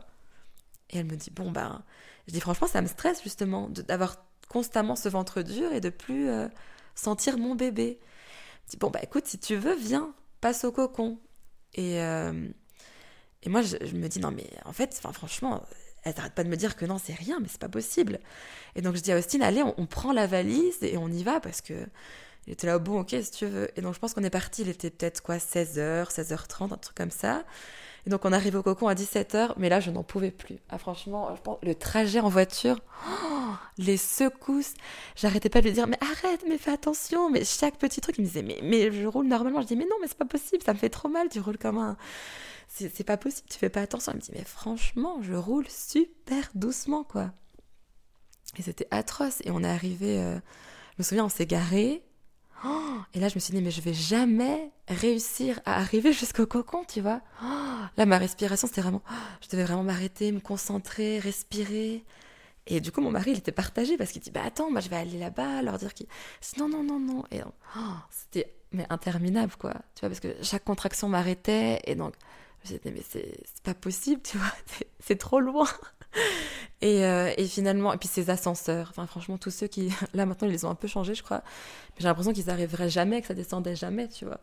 B: Et elle me dit, bon, ben, je dis, franchement, ça me stresse justement d'avoir constamment ce ventre dur et de plus euh, sentir mon bébé. Je dis, bon, bah écoute, si tu veux, viens, passe au cocon. Et, euh, et moi, je, me dis, non, mais en fait, franchement, elle n'arrête pas de me dire que non, c'est rien, mais c'est pas possible. Et donc je dis à Austin, allez, on, prend la valise et on y va parce que il était là, bon, ok, si tu veux. Et donc je pense qu'on est parti, il était peut-être quoi, 16h, 16h30, un truc comme ça. Et donc on arrive au cocon à 17h, mais là je n'en pouvais plus. Ah franchement, je pense, le trajet en voiture, oh, les secousses, j'arrêtais pas de lui dire mais arrête, mais fais attention, mais chaque petit truc, il me disait mais, je roule normalement, je dis mais non, mais c'est pas possible, ça me fait trop mal, tu roules comme un c'est pas possible, tu fais pas attention. Elle me dit, mais franchement, je roule super doucement, quoi. Et c'était atroce. Et on est arrivé, euh, je me souviens, on s'est garé. Et là, je me suis dit, mais je vais jamais réussir à arriver jusqu'au cocon, tu vois. Là, ma respiration, c'était vraiment. je devais vraiment m'arrêter, me concentrer, respirer. Et du coup, mon mari, il était partagé parce qu'il dit, bah attends, moi, je vais aller là-bas, leur dire qu'il. Non, non, non, non. Et oh, c'était mais interminable, quoi. Tu vois, parce que chaque contraction m'arrêtait. Et donc, je mais c'est pas possible, tu vois, [LAUGHS] c'est trop loin. [LAUGHS] Et, euh, et, finalement, et puis ces ascenseurs, enfin franchement, tous ceux qui, [LAUGHS] là maintenant, ils les ont un peu changés, je crois. J'ai l'impression qu'ils arriveraient jamais, que ça descendait jamais, tu vois.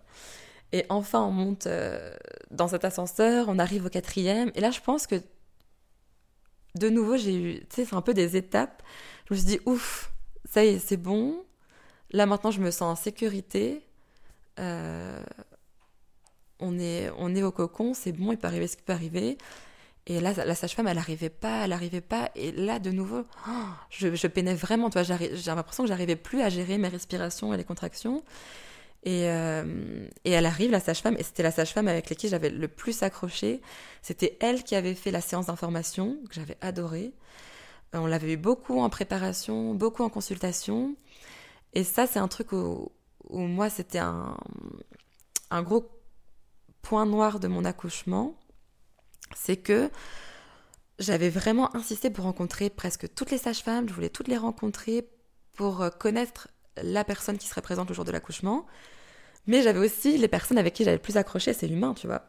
B: Et enfin, on monte euh, dans cet ascenseur, on arrive au quatrième, et là, je pense que de nouveau, j'ai eu, tu sais, c'est un peu des étapes. Je me suis dit, ouf, ça y est, c'est bon. Là maintenant, je me sens en sécurité. Euh, on est, on est au cocon, c'est bon, il peut arriver ce qui peut arriver. Et là, la sage-femme, elle n'arrivait pas, elle n'arrivait pas. Et là, de nouveau, je, je, peinais vraiment. J'ai l'impression que j'arrivais plus à gérer mes respirations et les contractions. Et, euh, elle arrive, la sage-femme, et c'était la sage-femme avec laquelle j'avais le plus accroché. C'était elle qui avait fait la séance d'information, que j'avais adorée. On l'avait eu beaucoup en préparation, beaucoup en consultation. Et ça, c'est un truc où, où moi, c'était un, un gros point noir de mon accouchement, c'est que j'avais vraiment insisté pour rencontrer presque toutes les sages-femmes, je voulais toutes les rencontrer pour euh, connaître la personne qui serait présente le jour de l'accouchement. Mais j'avais aussi les personnes avec qui j'avais le plus accroché, c'est l'humain, tu vois.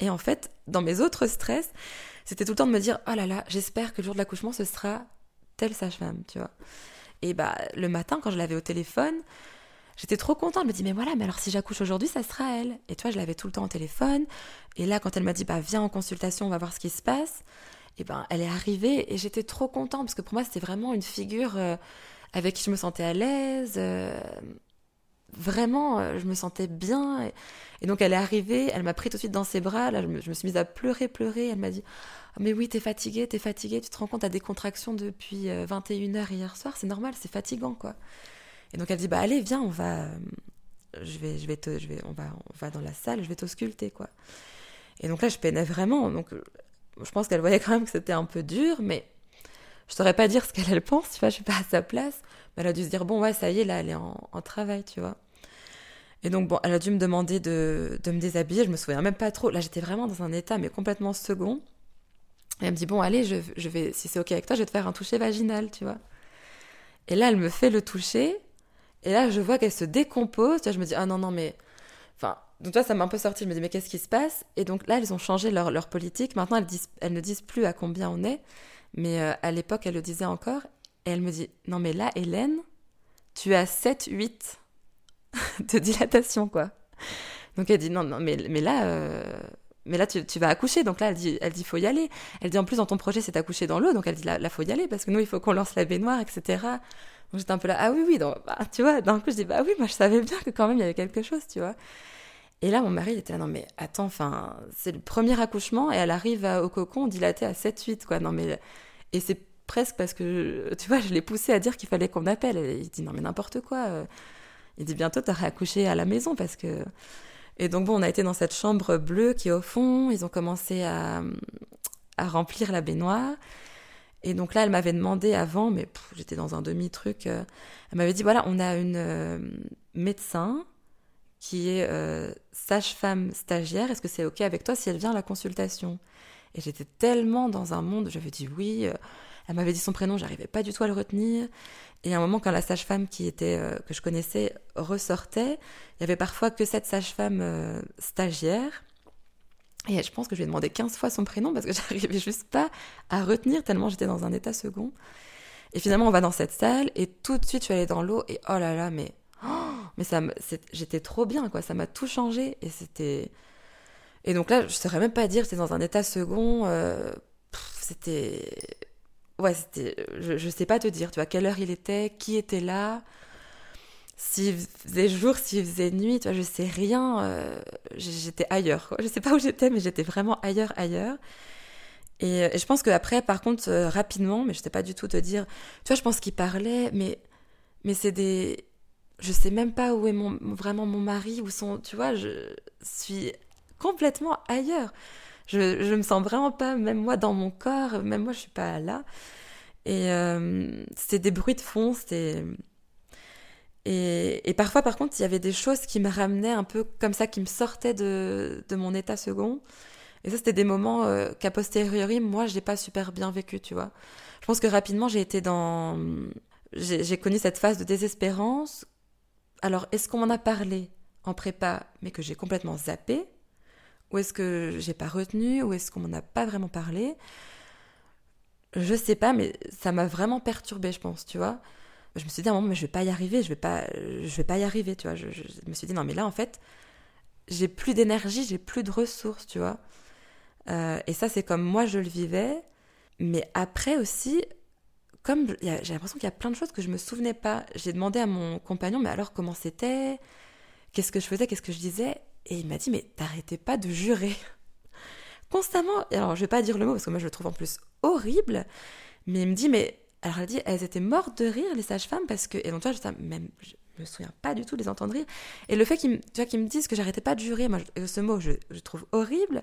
B: Et en fait, dans mes autres stress, c'était tout le temps de me dire oh là là, j'espère que le jour de l'accouchement, ce sera telle sage-femme, tu vois. Et bah, le matin, quand je l'avais au téléphone, J'étais trop contente. Je me dis, mais voilà, mais alors si j'accouche aujourd'hui, ça sera elle. Et toi, je l'avais tout le temps au téléphone. Et là, quand elle m'a dit, bah, viens en consultation, on va voir ce qui se passe, et ben, elle est arrivée et j'étais trop contente parce que pour moi, c'était vraiment une figure euh, avec qui je me sentais à l'aise. Euh, vraiment, euh, je me sentais bien. Et, donc, elle est arrivée, elle m'a pris tout de suite dans ses bras. Là, je me, suis mise à pleurer, pleurer. Elle m'a dit, oh, mais oui, t'es fatiguée, t'es fatiguée, tu te rends compte, t'as des contractions depuis 21h hier soir, c'est normal, c'est fatigant, quoi. Et donc elle dit bah allez viens on va euh, je vais je vais te, je vais on va on va dans la salle je vais t'ausculter quoi. Et donc là je peinais vraiment donc euh, je pense qu'elle voyait quand même que c'était un peu dur mais je saurais pas dire ce qu'elle elle pense tu vois je suis pas à sa place mais elle a dû se dire bon ouais ça y est là elle est en, en travail tu vois. Et donc bon elle a dû me demander de, de me déshabiller je me souviens même pas trop là j'étais vraiment dans un état mais complètement second. Et elle me dit bon allez je, je vais si c'est ok avec toi je vais te faire un toucher vaginal tu vois. Et là elle me fait le toucher et là, je vois qu'elle se décompose. je me dis, ah non, non, mais. Enfin, donc, toi, ça m'a un peu sorti. Je me dis, mais qu'est-ce qui se passe? Et donc là, elles ont changé leur, leur politique. Maintenant, elles, ne disent plus à combien on est. Mais euh, à l'époque, elles le disaient encore. Et elle me dit, non, mais là, Hélène, tu as 7, 8 [LAUGHS] de dilatation, quoi. Donc elle dit, non, non, mais, mais là. Euh, mais là, tu, vas accoucher. Donc là, elle dit, elle faut y aller. Elle dit, en plus, dans ton projet, c'est d'accoucher dans l'eau. Donc elle dit, là, faut y aller parce que nous, il faut qu'on lance la baignoire, etc. Donc j'étais un peu là, ah oui, oui, donc, bah, tu vois, d'un coup je dis, bah oui, moi je savais bien que quand même il y avait quelque chose, tu vois. Et là, mon mari, il était là, non mais attends, c'est le premier accouchement et elle arrive au cocon dilaté à 7-8, quoi. Non mais. Et c'est presque parce que, tu vois, je l'ai poussé à dire qu'il fallait qu'on appelle. Il dit, non mais n'importe quoi. Euh, il dit bientôt t'auras accouché à la maison parce que. Et donc bon, on a été dans cette chambre bleue qui est au fond. Ils ont commencé à, à remplir la baignoire. Et donc là, elle m'avait demandé avant, mais j'étais dans un demi-truc. Euh, elle m'avait dit voilà, on a une euh, médecin qui est euh, sage-femme stagiaire. Est-ce que c'est OK avec toi si elle vient à la consultation? Et j'étais tellement dans un monde, j'avais dit oui. Elle m'avait dit son prénom, j'arrivais pas du tout à le retenir. Et à un moment, quand la sage-femme qui était que je connaissais ressortait, il y avait parfois que cette sage-femme stagiaire. Et je pense que je lui ai demandé 15 fois son prénom parce que [LAUGHS] j'arrivais juste pas à retenir tellement j'étais dans un état second. Et finalement, on va dans cette salle et tout de suite, je suis allée dans l'eau et oh là là, mais, oh, mais ça, j'étais trop bien, quoi. Ça m'a tout changé et c'était. Et donc là, je saurais même pas dire, c'était dans un état second. Euh, c'était. Ouais, c'était. Je, je sais pas te dire, tu vois, quelle heure il était, qui était là s'il faisait jour, s'il faisait nuit, tu vois, je sais rien. Euh, j'étais ailleurs. Quoi. Je sais pas où j'étais, mais j'étais vraiment ailleurs, ailleurs. Et, je pense qu'après, par contre, euh, rapidement, mais je sais pas du tout te dire. Tu vois, je pense qu'il parlait, mais mais c'est des. Je sais même pas où est mon, vraiment mon mari, où sont. Tu vois, je suis complètement ailleurs. Je, je me sens vraiment pas, même moi, dans mon corps, même moi, je suis pas là. Et euh, c'était des bruits de fond, c'était et, parfois, par contre, il y avait des choses qui me ramenaient un peu comme ça, qui me sortaient de, de mon état second. Et ça, c'était des moments euh, qu'a posteriori, moi, je n'ai pas super bien vécu, tu vois. Je pense que rapidement, j'ai été dans. J'ai connu cette phase de désespérance. Alors, est-ce qu'on m'en a parlé en prépa, mais que j'ai complètement zappé? Ou est-ce que j'ai pas retenu Ou est-ce qu'on m'en a pas vraiment parlé? Je sais pas, mais ça m'a vraiment perturbée, je pense, tu vois je me suis dit moment, mais je vais pas y arriver, je vais pas, je vais pas y arriver, tu vois. Je, me suis dit, non, mais là, en fait, j'ai plus d'énergie, j'ai plus de ressources, tu vois. Euh, et ça, c'est comme moi, je le vivais. Mais après aussi, comme j'ai l'impression qu'il y a plein de choses que je me souvenais pas. J'ai demandé à mon compagnon, mais alors comment c'était? Qu'est-ce que je faisais? Qu'est-ce que je disais? Et il m'a dit, mais t'arrêtais pas de jurer. [LAUGHS] Constamment. Alors, je vais pas dire le mot parce que moi, je le trouve en plus horrible. Mais il me dit, mais alors elle dit, elles étaient mortes de rire, les sages-femmes, parce que, et donc toi, je, même, je me souviens pas du tout de les entendre rire. Et le fait qu'ils me disent que j'arrêtais pas de jurer, moi, ce mot, je, je trouve horrible,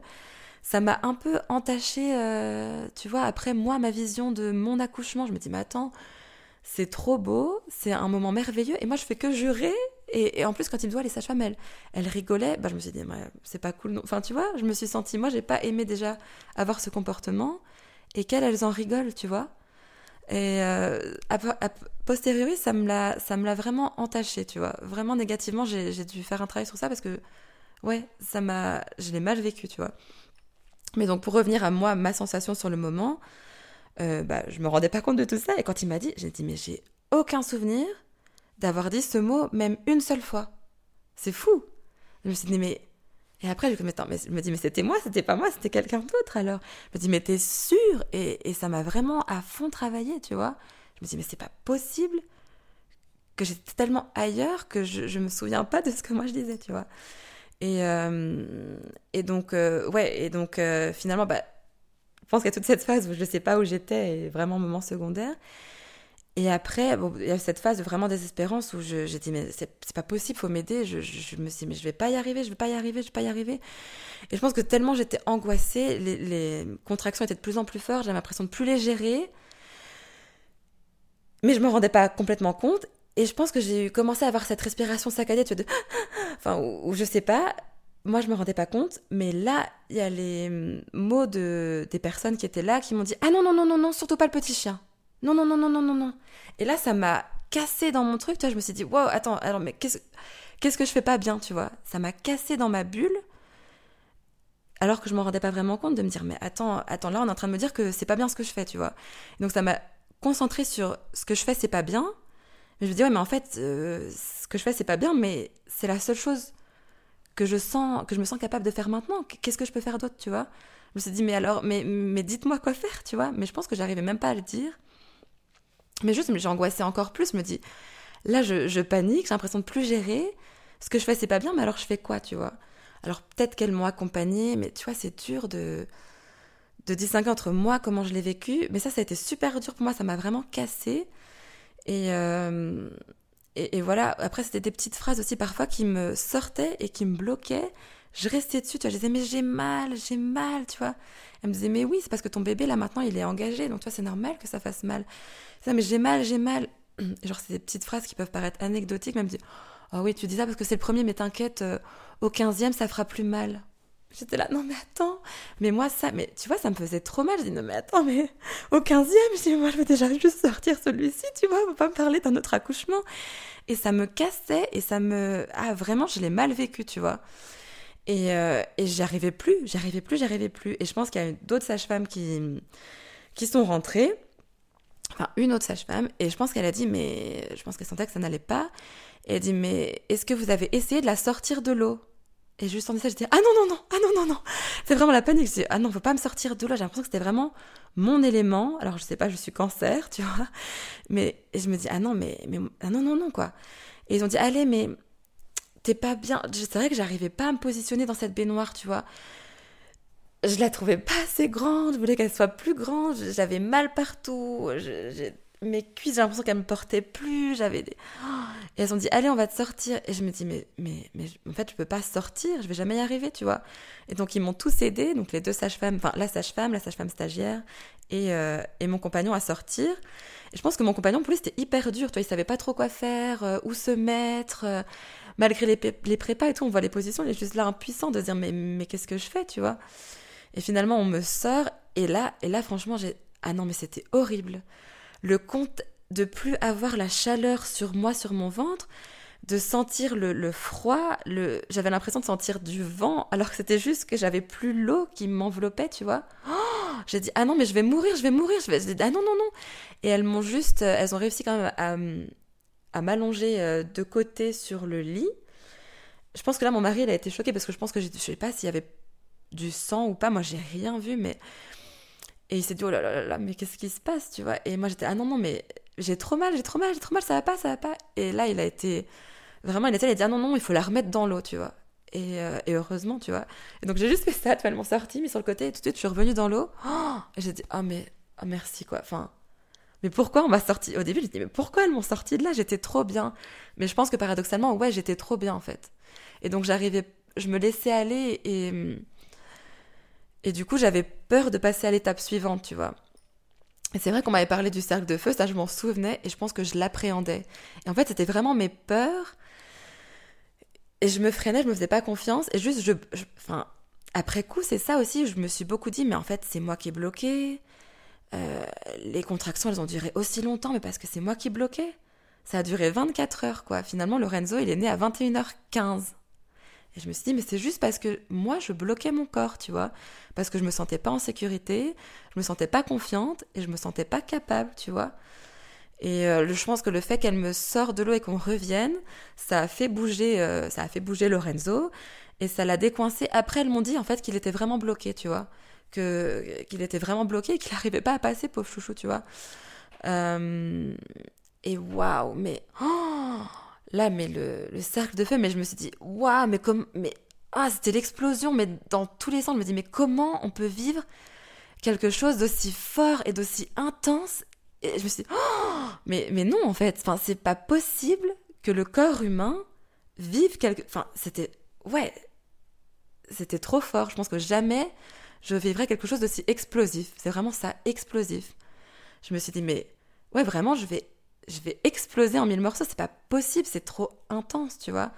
B: ça m'a un peu entaché, euh, tu vois, après moi, ma vision de mon accouchement, je me dis, mais attends, c'est trop beau, c'est un moment merveilleux, et moi, je fais que jurer. Et, en plus, quand ils me voient, les sages-femmes, elles, elles rigolaient, bah, je me suis dit, c'est pas cool. Enfin, tu vois, je me suis sentie, moi, j'ai pas aimé déjà avoir ce comportement, et qu'elles, elles en rigolent, tu vois. Et euh, a, posteriori, ça me l'a, ça me l'a vraiment entaché, tu vois. Vraiment négativement, j'ai, dû faire un travail sur ça parce que, ouais, ça m'a, je l'ai mal vécu, tu vois. Mais donc, pour revenir à moi, ma sensation sur le moment, euh, bah, je me rendais pas compte de tout ça. Et quand il m'a dit, j'ai dit, mais j'ai aucun souvenir d'avoir dit ce mot même une seule fois. C'est fou. Je me suis dit, mais et après, je me, mais, je me dis, mais c'était moi, c'était pas moi, c'était quelqu'un d'autre alors. Je me dis, mais t'es sûre? Et, et, ça m'a vraiment à fond travaillé, tu vois. Je me dis, mais c'est pas possible que j'étais tellement ailleurs que je, je me souviens pas de ce que moi je disais, tu vois. Et, euh, et donc, euh, ouais, et donc euh, finalement, bah, je pense qu'il y a toute cette phase où je sais pas où j'étais vraiment moment secondaire. Et après, il y a cette phase de vraiment désespérance où j'ai dit, mais c'est pas possible, faut m'aider. Je, me suis dit, mais je vais pas y arriver, je vais pas y arriver, je vais pas y arriver. Et je pense que tellement j'étais angoissée, les, contractions étaient de plus en plus fortes, j'avais l'impression de plus les gérer. Mais je me rendais pas complètement compte. Et je pense que j'ai commencé à avoir cette respiration saccadée, tu vois, de... [GASPS] enfin, où, je sais pas, moi je me rendais pas compte, mais là, il y a les mots de, des personnes qui étaient là qui m'ont dit, ah non, non, non, non, non, surtout pas le petit chien. Non, non, non, non, non, non, non. Et là, ça m'a cassé dans mon truc, tu vois, je me suis dit, wow, attends, alors, mais qu'est-ce, qu'est-ce que je fais pas bien, tu vois? Ça m'a cassé dans ma bulle, alors que je m'en rendais pas vraiment compte de me dire, mais attends, attends, là, on est en train de me dire que c'est pas bien ce que je fais, tu vois? donc, ça m'a concentré sur ce que je fais, c'est pas bien. Mais je me dis, ouais, mais en fait, euh, ce que je fais, c'est pas bien, mais c'est la seule chose que je sens, que je me sens capable de faire maintenant. Qu'est-ce que je peux faire d'autre, tu vois? Je me suis dit, mais alors, mais, mais dites-moi quoi faire, tu vois? Mais je pense que j'arrivais même pas à le dire. Mais juste, j'ai angoissé encore plus. Je me dis, là, je, panique, j'ai l'impression de plus gérer. Ce que je fais, c'est pas bien, mais alors je fais quoi, tu vois? Alors peut-être qu'elles m'ont accompagnée, mais tu vois, c'est dur de, de distinguer entre moi, comment je l'ai vécu. Mais ça, ça a été super dur pour moi, ça m'a vraiment cassé. Et, euh, et, voilà, après, c'était des petites phrases aussi parfois qui me sortaient et qui me bloquaient. Je restais dessus, tu vois, je disais, mais j'ai mal, j'ai mal, tu vois. Elle me disait, mais oui, c'est parce que ton bébé, là, maintenant, il est engagé, donc tu vois, c'est normal que ça fasse mal. Ça, mais j'ai mal, j'ai mal. [CLEARS THROAT] genre, c'est des petites phrases qui peuvent paraître anecdotiques, mais elle me dit, oh oui, tu dis ça parce que c'est le premier, mais t'inquiète, euh, au 15e, ça fera plus mal. J'étais là, non mais attends, mais moi ça, mais tu vois, ça me faisait trop mal. Je dis, non mais attends, mais au 15e, je dis, moi je veux déjà juste sortir celui-ci, tu vois, va pas me parler d'un autre accouchement. Et ça me cassait et ça me. Ah vraiment, je l'ai mal vécu, tu vois. Et, euh, et j'y arrivais plus, j'y arrivais plus, j'y arrivais plus. Et je pense qu'il y a d'autres sages-femmes qui, qui sont rentrées. Enfin, une autre sage-femme. Et je pense qu'elle a dit, mais je pense qu'elle sentait que ça n'allait pas. Et elle dit, mais est-ce que vous avez essayé de la sortir de l'eau? Et juste en disant, je dis ah non, non, non, ah non, non, non. C'est vraiment la panique. Dis, ah non, faut pas me sortir de là. J'ai l'impression que c'était vraiment mon élément. Alors, je sais pas, je suis cancer, [LAUGHS] tu vois. Mais je me dis, ah non, mais, mais ah non, non, non, quoi. Et ils ont dit, allez, mais t'es pas bien. C'est vrai que j'arrivais pas à me positionner dans cette baignoire, tu vois. Je la trouvais pas assez grande. Je voulais qu'elle soit plus grande. J'avais mal partout. Mes cuisses, j'ai l'impression qu'elles me portaient plus, j'avais des... Et elles ont dit, allez, on va te sortir. Et je me dis, mais, mais, mais en fait, je peux pas sortir, je vais jamais y arriver, tu vois. Et donc, ils m'ont tous aidé, donc les deux sages-femmes, enfin, la sage-femme, la sage-femme stagiaire et, euh, et mon compagnon à sortir. Et je pense que mon compagnon, pour lui, c'était hyper dur, tu vois, il savait pas trop quoi faire, euh, où se mettre. Euh, malgré les, les prépas et tout, on voit les positions, il est juste là impuissant de dire, mais, mais qu'est-ce que je fais, tu vois? Et finalement, on me sort, et là, et là, franchement, j'ai, ah non, mais c'était horrible le compte de plus avoir la chaleur sur moi, sur mon ventre, de sentir le, froid, le... j'avais l'impression de sentir du vent, alors que c'était juste que j'avais plus l'eau qui m'enveloppait, tu vois. Oh j'ai dit, ah non, mais je vais mourir, je vais mourir, je vais... Ah non, non, non. Et elles m'ont juste, elles ont réussi quand même à, à m'allonger euh, de côté sur le lit. Je pense que là, mon mari, il a été choqué parce que je pense que je sais pas s'il y avait du sang ou pas. Moi, j'ai rien vu, mais et il s'est dit, oh là là là, mais qu'est-ce qui se passe, tu vois? Et moi j'étais, ah non, non, mais j'ai trop mal, j'ai trop mal, j'ai trop mal, ça va pas, ça va pas. Et là, il a été, vraiment, il il a dit, ah non, non, il faut la remettre dans l'eau, tu vois. Et, euh, et, heureusement, tu vois. Et donc j'ai juste fait ça, tu vois, elles m'ont sorti, mis sur le côté, et tout de suite, je suis revenue dans l'eau. Oh et j'ai dit, ah mais, oh, merci, quoi. Enfin, mais pourquoi on m'a sorti Au début, j'ai dit, mais pourquoi elles m'ont sorti de là? J'étais trop bien. Mais je pense que paradoxalement, ouais, j'étais trop bien, en fait. Et donc j'arrivais, je me laissais aller et et du coup, j'avais peur de passer à l'étape suivante, tu vois. Et c'est vrai qu'on m'avait parlé du cercle de feu, ça je m'en souvenais et je pense que je l'appréhendais. Et en fait, c'était vraiment mes peurs. Et je me freinais, je me faisais pas confiance. Et juste, je, enfin, après coup, c'est ça aussi, je me suis beaucoup dit, mais en fait, c'est moi qui ai bloqué. Euh, les contractions, elles ont duré aussi longtemps, mais parce que c'est moi qui bloquais. Ça a duré 24 heures, quoi. Finalement, Lorenzo, il est né à 21h15. Et je me suis dit, mais c'est juste parce que moi, je bloquais mon corps, tu vois. Parce que je me sentais pas en sécurité, je me sentais pas confiante et je me sentais pas capable, tu vois. Et euh, je pense que le fait qu'elle me sorte de l'eau et qu'on revienne, ça a fait bouger, euh, ça a fait bouger Lorenzo et ça l'a décoincé. Après, elles m'ont dit en fait qu'il était vraiment bloqué, tu vois, qu'il était vraiment bloqué qu'il n'arrivait pas à passer, pauvre chouchou, tu vois. Euh, et waouh, mais oh là, mais le, cercle de feu, mais je me suis dit, waouh, mais comme, mais, ah, c'était l'explosion, mais dans tous les sens, je me dis, mais comment on peut vivre quelque chose d'aussi fort et d'aussi intense? Et je me suis dit, oh, mais, mais non, en fait, enfin, c'est pas possible que le corps humain vive quelque, enfin, c'était, ouais, c'était trop fort. Je pense que jamais je vivrais quelque chose d'aussi explosif. C'est vraiment ça, explosif. Je me suis dit, mais ouais, vraiment, je vais je vais exploser en mille morceaux, c'est pas possible, c'est trop intense, tu vois.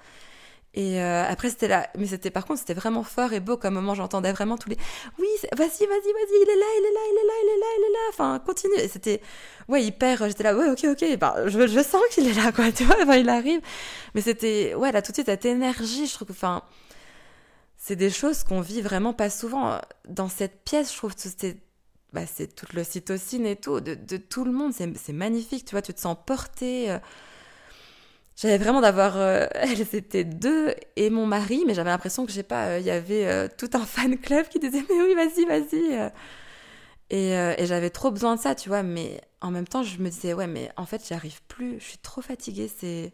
B: Et euh, après, c'était là. Mais c'était, par contre, c'était vraiment fort et beau comme moment. J'entendais vraiment tous les. Oui, vas-y, vas-y, vas-y, il est là, il est là, il est là, il est là, il est là. Enfin, continue. Et c'était, ouais, hyper. J'étais là, ouais, ok, ok. Ben, je, je sens qu'il est là, quoi, [LAUGHS] tu vois. Enfin, il arrive. Mais c'était, ouais, là, tout de suite, cette énergie, je trouve enfin, c'est des choses qu'on vit vraiment pas souvent. Dans cette pièce, je trouve que c'était bah, c'est toute l'ocytocine et tout, de, de tout le monde. C'est magnifique, tu vois, tu te sens porté. Euh. J'avais vraiment d'avoir. Euh, [LAUGHS] elles étaient deux et mon mari, mais j'avais l'impression que, je sais pas, euh, il y avait tout un [LAUGHS] fan club qui disait Mais oui, vas-y, vas-y. Et, et j'avais trop besoin de ça, tu vois, mais en même temps, je me disais Ouais, mais en fait, j'y arrive plus, je suis trop fatiguée, c'est.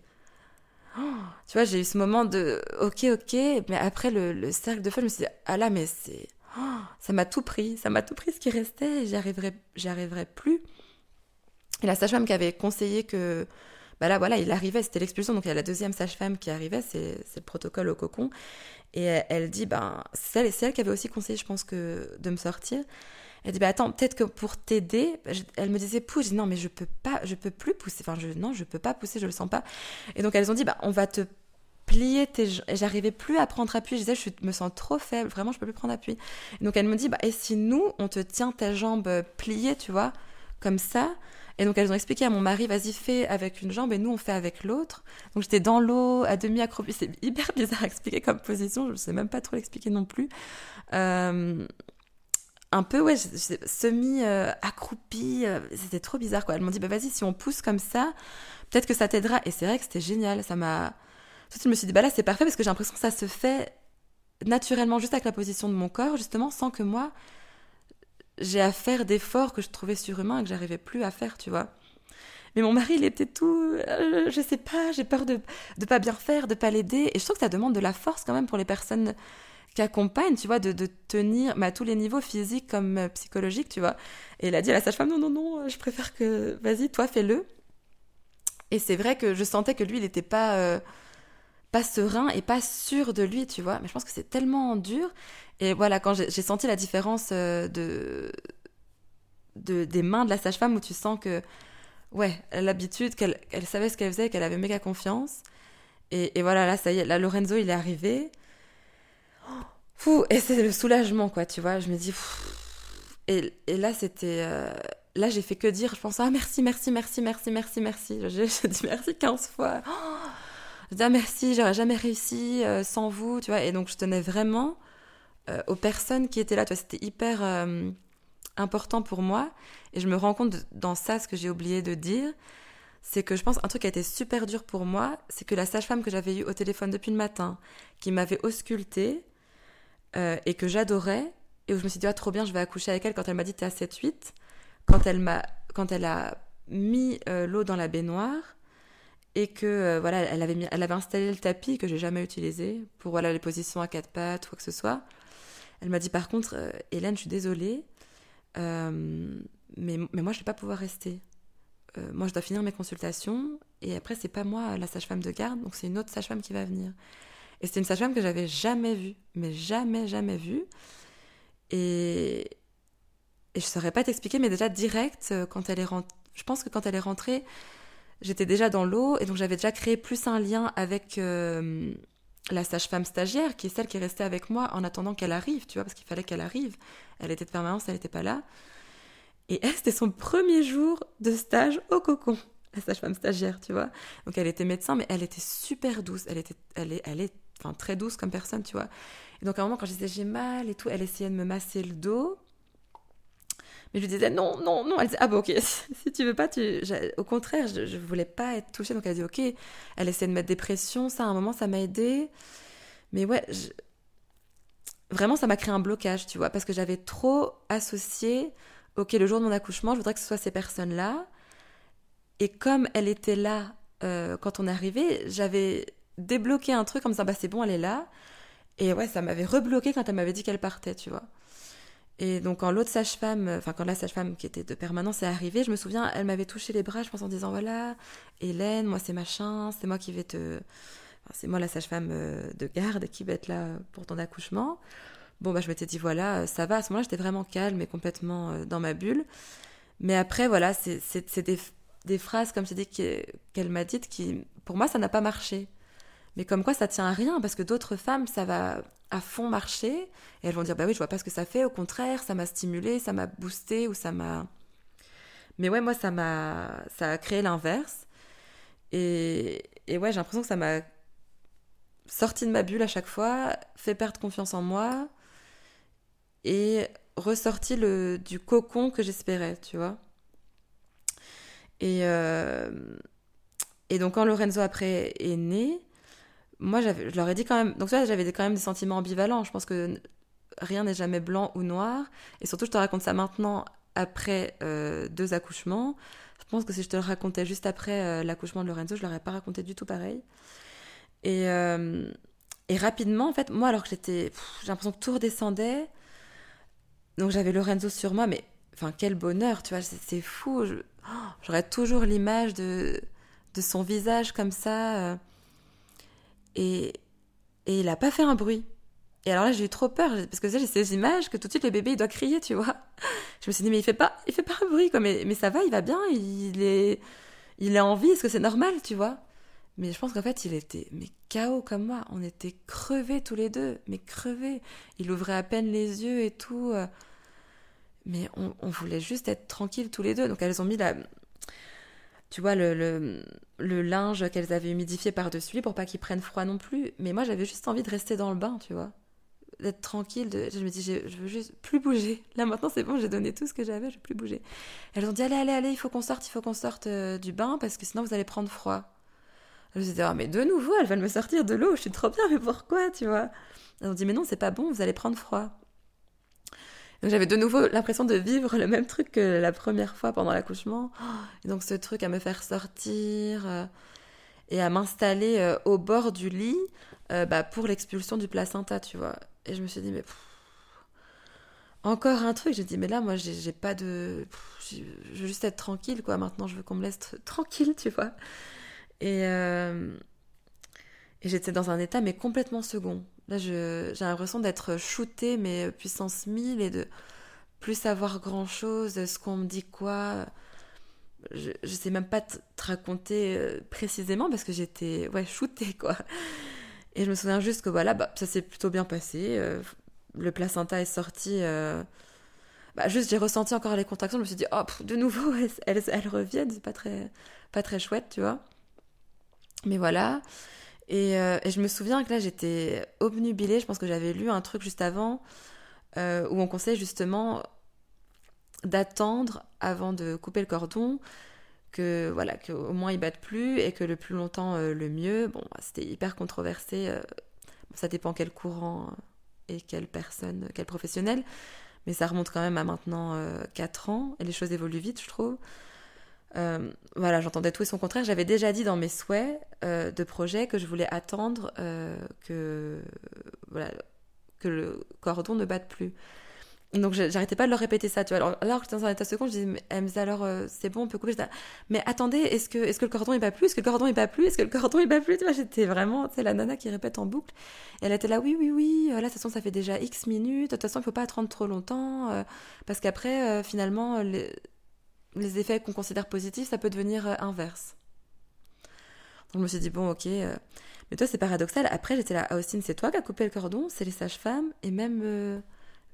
B: Oh, [GASPS] tu vois, j'ai eu ce moment de ok, ok, mais après le, le cercle de feu, je me suis dit Ah là, mais c'est [GASPS] ça m'a tout pris, ça m'a tout pris ce qui restait j'y arriverai, arriverai plus. Et la sage-femme qui avait conseillé que bah là, voilà, il arrivait, c'était l'expulsion, donc il y a la deuxième sage-femme qui arrivait, c'est le protocole au cocon. Et elle, dit, ben, c'est elle, elle, qui avait aussi conseillé, je pense, que de me sortir. Elle dit, bah attends, peut-être que pour t'aider, elle me disait pousse. Je dis, non, mais je peux pas, je peux plus pousser. Enfin, non, je peux pas pousser, je le sens pas. Et donc, elles ont dit, bah, on va te plier tes et j'arrivais plus à prendre appui je disais je me sens trop faible vraiment je peux plus prendre appui et donc elle me dit bah et si nous on te tient ta jambe pliée tu vois comme ça et donc elles ont expliqué à mon mari, vas-y fais avec une jambe et nous on fait avec l'autre. Donc j'étais dans l'eau, à demi accroupie, c'est hyper bizarre à expliquer comme position, je sais même pas trop l'expliquer non plus. Euh, un peu, ouais, semi euh, euh, c'était trop bizarre quoi. Elles m'ont dit, bah vas-y, si on pousse comme ça, peut-être que ça t'aidera. Et c'est vrai que c'était génial, ça m'a. Tout je me suis dit, bah là c'est parfait parce que j'ai l'impression que ça se fait naturellement juste avec la position de mon corps, justement, sans que moi j'ai à faire d'efforts que je trouvais surhumains et que j'arrivais plus à faire, tu vois. Mais mon mari, il était tout, euh, je sais pas, j'ai peur de ne pas bien faire, de pas l'aider. Et je trouve que ça demande de la force quand même pour les personnes qui accompagnent, tu vois, de, de tenir à tous les niveaux, physiques comme euh, psychologiques, tu vois. Et il a dit à la sage-femme, non, non, non, je préfère que, vas-y, toi, fais-le. Et c'est vrai que je sentais que lui, il n'était pas, euh, pas serein et pas sûr de lui, tu vois. Mais je pense que c'est tellement dur. Et voilà, quand j'ai senti la différence euh, de, de, des mains de la sage-femme où tu sens que, ouais, l'habitude, qu'elle elle savait ce qu'elle faisait, qu'elle avait méga confiance. Et, et, voilà, là, ça y est, là, Lorenzo, il est arrivé. Fou, et c'est le soulagement, quoi, tu vois. Je me dis, et, et, là, c'était. Euh, là, j'ai fait que dire, je pense, ah, merci, merci, merci, merci, merci, merci. J'ai dit merci 15 fois. je dis, ah, merci, j'aurais jamais réussi euh, sans vous, tu vois. Et donc, je tenais vraiment euh, aux personnes qui étaient là. C'était hyper important pour moi. Et je me rends compte dans ça, ce que j'ai oublié de dire, c'est que je pense un truc qui a été super dur pour moi, c'est que la sage-femme que j'avais eue au téléphone depuis le matin, qui m'avait auscultée euh, et que j'adorais, et où je me suis dit, ah, trop bien, je vais accoucher avec elle quand elle m'a dit, t'es à 7-8, quand elle m'a, quand elle a mis l'eau dans la baignoire, et que voilà, elle avait, mis, elle avait installé le tapis que j'ai jamais utilisé pour voilà les positions à quatre pattes ou quoi que ce soit. Elle m'a dit par contre, euh, Hélène, je suis désolée, euh, mais, mais moi je vais pas pouvoir rester. Euh, moi je dois finir mes consultations et après c'est pas moi la sage-femme de garde, donc c'est une autre sage-femme qui va venir. Et c'était une sage-femme que j'avais jamais vue, mais jamais, jamais vue. Et, et je saurais pas t'expliquer, mais déjà direct, quand elle est je pense que quand elle est rentrée, j'étais déjà dans l'eau et donc j'avais déjà créé plus un lien avec la sage-femme stagiaire, qui est celle qui est restée avec moi en attendant qu'elle arrive, tu vois, parce qu'il fallait qu'elle arrive. Elle était de permanence, elle n'était pas là. Et elle, c'était son premier jour de stage au cocon, la sage-femme stagiaire, tu vois. Donc elle était médecin, mais elle était super douce. Elle était, elle est, très douce comme personne, tu vois. Et donc à un moment, quand je disais j'ai mal et tout, elle essayait de me masser le dos. Mais je lui disais non, non, non. Elle disait ah bah ok, [LAUGHS] si tu veux pas, tu. Au contraire, je, je voulais pas être touchée. Donc elle dit ok. Elle essaie de mettre des pressions. Ça, à un moment, ça m'a aidé. Mais ouais, vraiment, ça m'a créé un blocage, tu vois, parce que j'avais trop associé. Ok, le jour de mon accouchement, je voudrais que ce soit ces personnes-là. Et comme elle était là euh, quand on est arrivé, j'avais débloqué un truc comme ça. Bah c'est bon, elle est là. Et ouais, ça m'avait rebloqué quand elle m'avait dit qu'elle partait, tu vois. Et donc quand l'autre sage-femme, enfin quand la sage-femme qui était de permanence est arrivée, je me souviens, elle m'avait touché les bras, je pense en disant voilà, Hélène, moi c'est machin, c'est moi qui vais te, c'est moi la sage-femme euh, de garde qui va être là pour ton accouchement. Bon bah je m'étais dit voilà, euh, ça va. À ce moment-là, j'étais vraiment calme et complètement euh, dans ma bulle. Mais après voilà, c'est des, des phrases comme je dis qu'elle m'a dites qui, pour moi, ça n'a pas marché. Mais comme quoi ça tient à rien parce que d'autres femmes, ça va à fond marcher et elles vont dire bah oui, je vois pas ce que ça fait, au contraire, ça m'a stimulé, ça m'a boosté ou ça m'a Mais ouais, moi ça m'a ça a créé l'inverse. Et et ouais, j'ai l'impression que ça m'a sorti de ma bulle à chaque fois, fait perdre confiance en moi et ressorti le du cocon que j'espérais, tu vois. Et euh, et donc quand Lorenzo après est né, moi, je leur ai dit quand même. Donc, ça, j'avais quand même des sentiments ambivalents. Je pense que rien n'est jamais blanc ou noir. Et surtout, je te raconte ça maintenant, après euh, deux accouchements. Je pense que si je te le racontais juste après euh, l'accouchement de Lorenzo, je l'aurais pas raconté du tout pareil. Et, euh, et rapidement, en fait, moi, alors que j'étais. J'ai l'impression que tout redescendait. Donc, j'avais Lorenzo sur moi, mais. Enfin, quel bonheur, tu vois, c'est fou. Oh, j'aurais toujours l'image de de son visage comme ça. Et, et il a pas fait un bruit. Et alors là, j'ai eu trop peur, parce que j'ai ces images que tout de suite le bébé, il doit crier, tu vois. [LAUGHS] Je me suis dit, mais il fait pas, fait pas un bruit, quoi. Mais, mais ça va, il va bien, il est, il a envie, est-ce que c'est normal, tu vois? Mais je pense qu'en fait, il était, mais KO comme moi. On était crevés tous les deux, mais crevés. Il ouvrait à peine les yeux et tout. euh. Mais on, on voulait juste être tranquilles tous les deux. Donc elles ont mis la, tu vois, le, le, linge qu'elles avaient humidifié par-dessus pour pas qu'il prenne froid non plus. Mais moi, j'avais juste envie de rester dans le bain, tu vois. D'être tranquille. Je me dis, je, veux juste plus bouger. Là, maintenant, c'est bon, j'ai donné tout ce que j'avais, je veux plus bouger. Elles ont dit, allez, allez, allez, il faut qu'on sorte, il faut qu'on sorte euh, du bain parce que sinon, vous allez prendre froid. Je me suis dit, ah, mais de nouveau, elles veulent me sortir de l'eau, je suis trop bien, mais pourquoi, tu vois? Elles ont dit, mais non, c'est pas bon, vous allez prendre froid. J'avais de nouveau l'impression de vivre le même truc que la première fois pendant l'accouchement. Donc ce truc à me faire sortir euh, et à m'installer euh, au bord du lit euh, bah, pour l'expulsion du placenta, tu vois. Et je me suis dit, mais encore un truc. J'ai dit, mais là, moi, j'ai pas de. je veux juste être tranquille, quoi. Maintenant, je veux qu'on me laisse tr- tranquille, tu vois. Et j'étais dans un état, mais complètement second. Là, j'ai l'impression d'être shootée, mais puissance 1000 et de plus savoir grand chose, ce qu'on me dit quoi. Je, je sais même pas te, te raconter euh, précisément parce que j'étais ouais, shootée, [LAUGHS] quoi. Et je me souviens juste que voilà, bah, ça s'est plutôt bien passé. euh, le placenta est sorti. euh, bah, juste, j'ai ressenti encore les contractions. Je me suis dit, oh, de nouveau, [LAUGHS] elles, elles, elles reviennent. C'est pas très, pas très chouette, tu vois. Mais voilà. Et, euh, et je me souviens que là, j'étais obnubilée. Je pense que j'avais lu un truc juste avant euh, où on conseille justement d'attendre avant de couper le cordon que voilà que au moins il batte plus et que le plus longtemps euh, le mieux bon bah, c'était hyper controversé ça dépend quel courant et quelle personne quel professionnel mais ça remonte quand même à maintenant euh, 4 ans et les choses évoluent vite je trouve Euh, voilà j'entendais tout et son contraire j'avais déjà dit dans mes souhaits euh, de projet que je voulais attendre euh, que voilà que le cordon ne batte plus donc j'arrêtais pas de leur répéter ça, tu vois. Alors, que j'étais dans un état second, je disais, mais, elle me disait alors c'est bon, on peut couper. Là, mais attendez, est-ce que, est-ce que le cordon il bat plus? Est-ce que le cordon il bat plus? Est-ce que le cordon il bat plus? Tu vois, j'étais vraiment, tu la nana qui répète en boucle. Et elle était là, oui, oui, oui, là, de toute façon, ça fait déjà X minutes. De toute façon, il faut pas attendre trop longtemps. parce qu'après, finalement, les effets qu'on considère positifs, ça peut devenir euh, inverse. Donc je me suis dit, bon, ok. euh, Mais toi, c'est paradoxal. Après, j'étais là, ah, Austin, c'est toi qui as coupé le cordon, c'est les sages-femmes. Et même euh,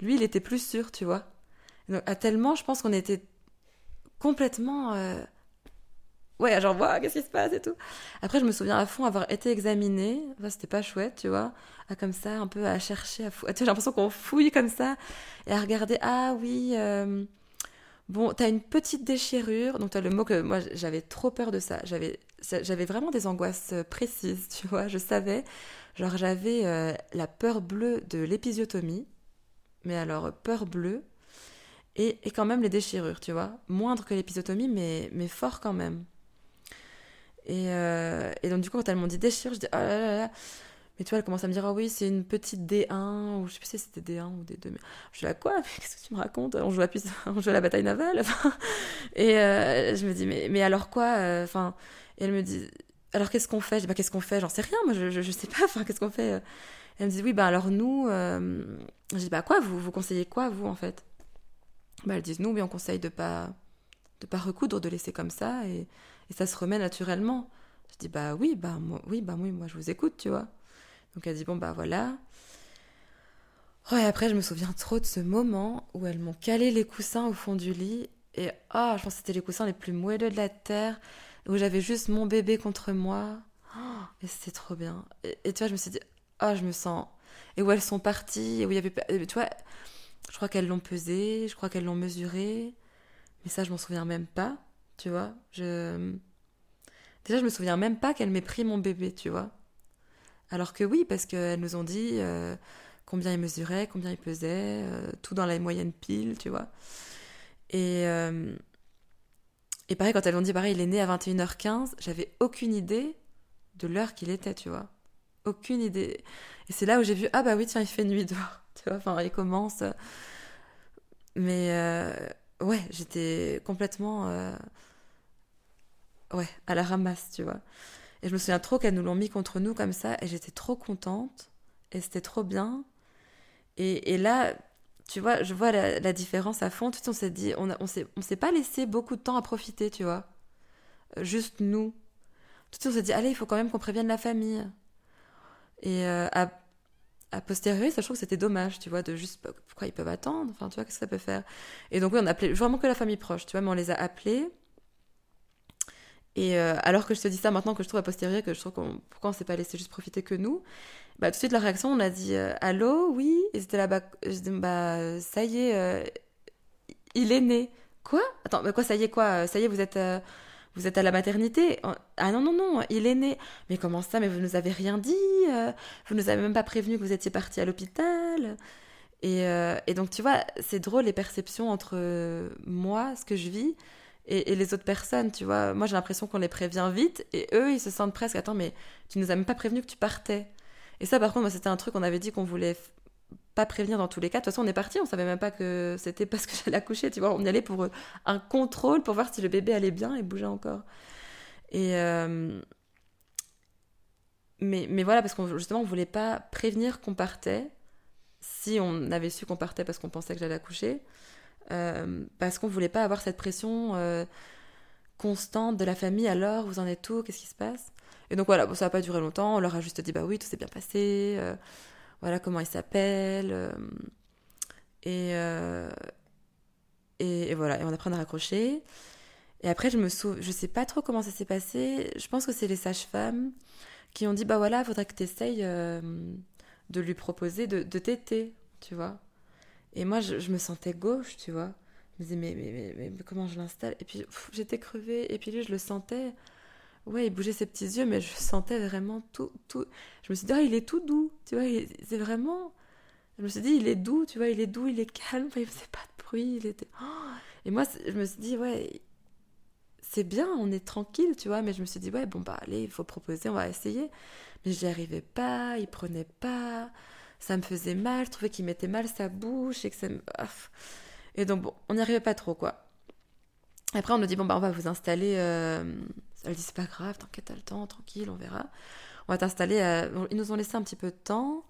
B: lui, il était plus sûr, tu vois. Donc, à tellement, je pense qu'on était complètement. Ouais, genre, Ouah, qu'est-ce qui se passe? et tout. Après, je me souviens à fond avoir été examinée. C'était pas chouette, tu vois. À comme ça, un peu à chercher, à fou... [LAUGHS] J'ai l'impression qu'on fouille comme ça et à regarder. Ah oui. Euh, Bon, t'as une petite déchirure. Donc, t'as le mot que moi, j'avais trop peur de ça. J'avais, vraiment des angoisses euh, précises, tu vois. Je savais. Genre, j'avais euh, la peur bleue de l'épisiotomie. Mais alors, peur bleue. Et, quand même les déchirures, tu vois. Moindre que l'épisiotomie, mais, fort quand même. Et, euh, et donc, du coup, quand elles m'ont dit déchirure, je dis, oh là là là. Mais tu vois, elle commence à me dire, ah oui, c'est une petite D1, ou je sais plus si c'était D1 ou D2. Mais je suis là, quoi? Mais [LAUGHS] qu'est-ce que tu me racontes? On joue, à, [LAUGHS] on joue la bataille navale Et euh, je me dis, mais, mais alors quoi euh, Enfin, et elle me dit, alors qu'est-ce qu'on fait? Je dis, bah, qu'est-ce qu'on fait? J'en sais rien, moi, je, je, sais pas. [LAUGHS] Enfin, qu'est-ce qu'on fait Elle me dit, oui, bah alors nous, euh... je dis, bah quoi vous, vous conseillez quoi, vous, en fait? Bah, Elles disent, nous, oui, on conseille de pas, de pas recoudre, de laisser comme ça, et, et ça se remet naturellement. Je dis, bah oui, bah oui, bah oui, moi, je vous écoute, tu vois. Donc elle dit, bon, bah voilà. Ouais, après, je me souviens trop de ce moment où elles m'ont calé les coussins au fond du lit. Et ah, je pense que c'était les coussins les plus moelleux de la terre, où j'avais juste mon bébé contre moi. Oh, et c'était trop bien. Et, et tu vois, je me suis dit, ah, je me sens. Et où elles sont parties, et où il y avait. Tu vois, je crois qu'elles l'ont pesé, je crois qu'elles l'ont mesuré. Mais ça, je m'en souviens même pas, tu vois. Je. Déjà, je me souviens même pas qu'elles m'aient pris mon bébé, tu vois. Alors que oui, parce qu'elles nous ont dit euh, combien il mesurait, combien il pesait, euh, tout dans la moyenne pile, tu vois. Et, euh, et pareil, quand elles ont dit, pareil, il est né à 21h15, j'avais aucune idée de l'heure qu'il était, tu vois. Aucune idée. Et c'est là où j'ai vu, ah bah oui, tiens, il fait nuit dehors, [LAUGHS] tu vois, enfin, il commence. Mais euh, ouais, j'étais complètement... ouais, à la ramasse, tu vois. Et je me souviens trop qu'elles nous l'ont mis contre nous comme ça, et j'étais trop contente, et c'était trop bien. Et, et, là, tu vois, je vois la, différence à fond. Tout on s'est dit, on, s'est, on s'est pas laissé beaucoup de temps à profiter, tu vois. Euh, juste nous. Tout on s'est dit, allez, il faut quand même qu'on prévienne la famille. Et euh, à, à posteriori, ça, je trouve que c'était dommage, tu vois, de juste, pourquoi ils peuvent attendre? Enfin, tu vois, qu'est-ce que ça peut faire? Et donc, oui, on a appelé vraiment que la famille proche, tu vois, mais on les a appelés. Et euh, alors que je te dis ça maintenant que je trouve à posteriori que je trouve qu'on pourquoi on s'est pas laissé juste profiter que nous, bah tout de suite la réaction on a dit euh, allô oui c'était là-bas bah ça y est euh, il est né. Quoi? Attends mais quoi ça y est quoi? Ça y est vous êtes vous êtes à la maternité? Ah non non non il est né. Mais comment ça? Mais vous nous avez rien dit vous nous avez même pas prévenu que vous étiez parti à l'hôpital. Et donc tu vois c'est drôle les perceptions entre moi ce que je vis et, les autres personnes, tu vois. Moi, j'ai l'impression qu'on les prévient vite et eux, ils se sentent presque, attends, mais tu nous as même pas prévenu que tu partais. Et ça, par contre, moi, c'était un truc qu'on avait dit qu'on voulait pas prévenir dans tous les cas. De toute façon, on est parti, on savait même pas que c'était parce que [LAUGHS] j'allais accoucher, tu vois. On y allait pour un contrôle, pour voir si le bébé allait bien et bougeait encore. Et. Euh, mais, mais voilà, parce qu'on justement, on voulait pas prévenir qu'on partait si on avait su qu'on partait parce qu'on pensait que j'allais accoucher. Euh, parce qu'on voulait pas avoir cette pression euh, constante de la famille. Alors, vous en êtes où? Qu'est-ce qui se passe? Et donc voilà, ça n'a pas duré longtemps. On leur a juste dit bah oui, tout s'est bien passé. Euh, voilà comment il s'appelle. Et, et, voilà, et on apprend à raccrocher. Et après, je me souviens, je sais pas trop comment ça s'est passé. Je pense que c'est les sages-femmes qui ont dit bah voilà, faudrait que tu essayes de lui proposer de, de téter, tu vois. Et moi, je, me sentais gauche, tu vois. Je me disais, mais, mais, mais, comment je l'installe? Et puis, j'étais crevée. Et puis lui, je le sentais. Ouais, il bougeait ses petits yeux, mais je sentais vraiment tout. tout... Je me suis dit, oh, il est tout doux. Tu vois, c'est vraiment. Je me suis dit, il est doux, tu vois, il est doux, il est calme. il faisait pas de bruit. Il était. Oh et moi, je me suis dit, ouais, c'est bien, on est tranquille, tu vois. Mais je me suis dit, ouais, bon, bah, allez, il faut proposer, on va essayer. Mais je n'y arrivais pas, il prenait pas ça me faisait mal, je trouvais qu'il mettait mal sa bouche et que ça me... Et donc bon, on n'y arrivait pas trop quoi. Après on nous dit bon bah on va vous installer, euh... elle dit c'est pas grave, t'inquiète t'as le temps, tranquille, on verra. On va t'installer, ils nous ont laissé un petit peu de temps,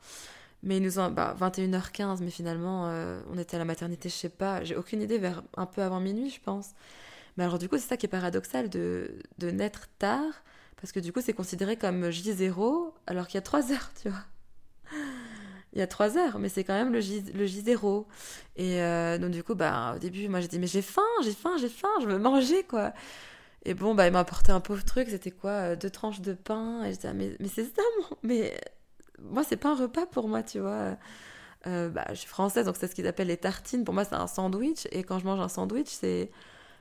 B: mais ils nous ont, bah 21h15, mais finalement euh, on était à la maternité, je sais pas, j'ai aucune idée, vers un peu avant minuit je pense. Mais alors du coup c'est ça qui est paradoxal de, de naître tard, parce que du coup c'est considéré comme J0 alors qu'il y a 3 [LAUGHS] heures, tu vois il y a trois heures, mais c'est quand même le J, le J0. Et euh, donc, du coup, bah, au début, moi, j'ai dit, mais j'ai faim, j'ai faim, j'ai faim, je veux manger, quoi. Et bon, bah, il m'a apporté un pauvre truc, c'était quoi euh, Deux tranches de pain. Et je ah, mais, mais c'est ça, mais moi, c'est pas un repas pour moi, tu vois. Euh, bah, je suis française, donc c'est ce qu'ils appellent les tartines. Pour moi, c'est un sandwich. Et quand je mange un sandwich, c'est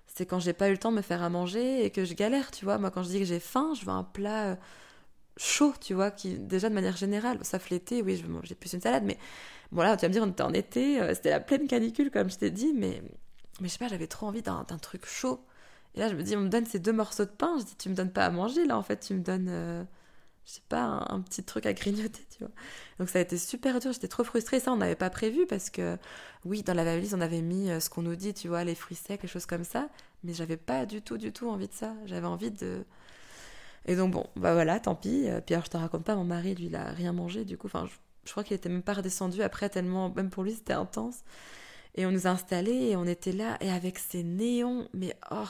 B: c'est quand j'ai pas eu le temps de me faire à manger et que je galère, tu vois. Moi, quand je dis que j'ai faim, je veux un plat chaud, tu vois, qui déjà de manière générale, sauf l'été, oui, je vais manger plus une salade, mais voilà, tu vas me dire, on était en été, euh, c'était la pleine canicule, comme je t'ai dit, mais, mais je sais pas, j'avais trop envie d'un truc chaud. Et là, je me dis, on me donne ces deux morceaux de pain, je dis, tu me donnes pas à manger, là, en fait, tu me donnes, euh, je sais pas, un, petit truc à grignoter, tu vois. Donc ça a été super dur, j'étais trop frustrée, ça, on n'avait pas prévu, parce que, oui, dans la valise, on avait mis euh, ce qu'on nous dit, tu vois, les fruits secs, les choses comme ça, mais j'avais pas du tout, du tout envie de ça. J'avais envie de et donc, bon, bah voilà, tant pis. Euh, puis alors, je te raconte pas, mon mari, lui, il a rien mangé, du coup. Enfin, je, crois qu'il était même pas redescendu après, tellement, même pour lui, c'était intense. Et on nous a installés et on était là, et avec ces néons, mais oh,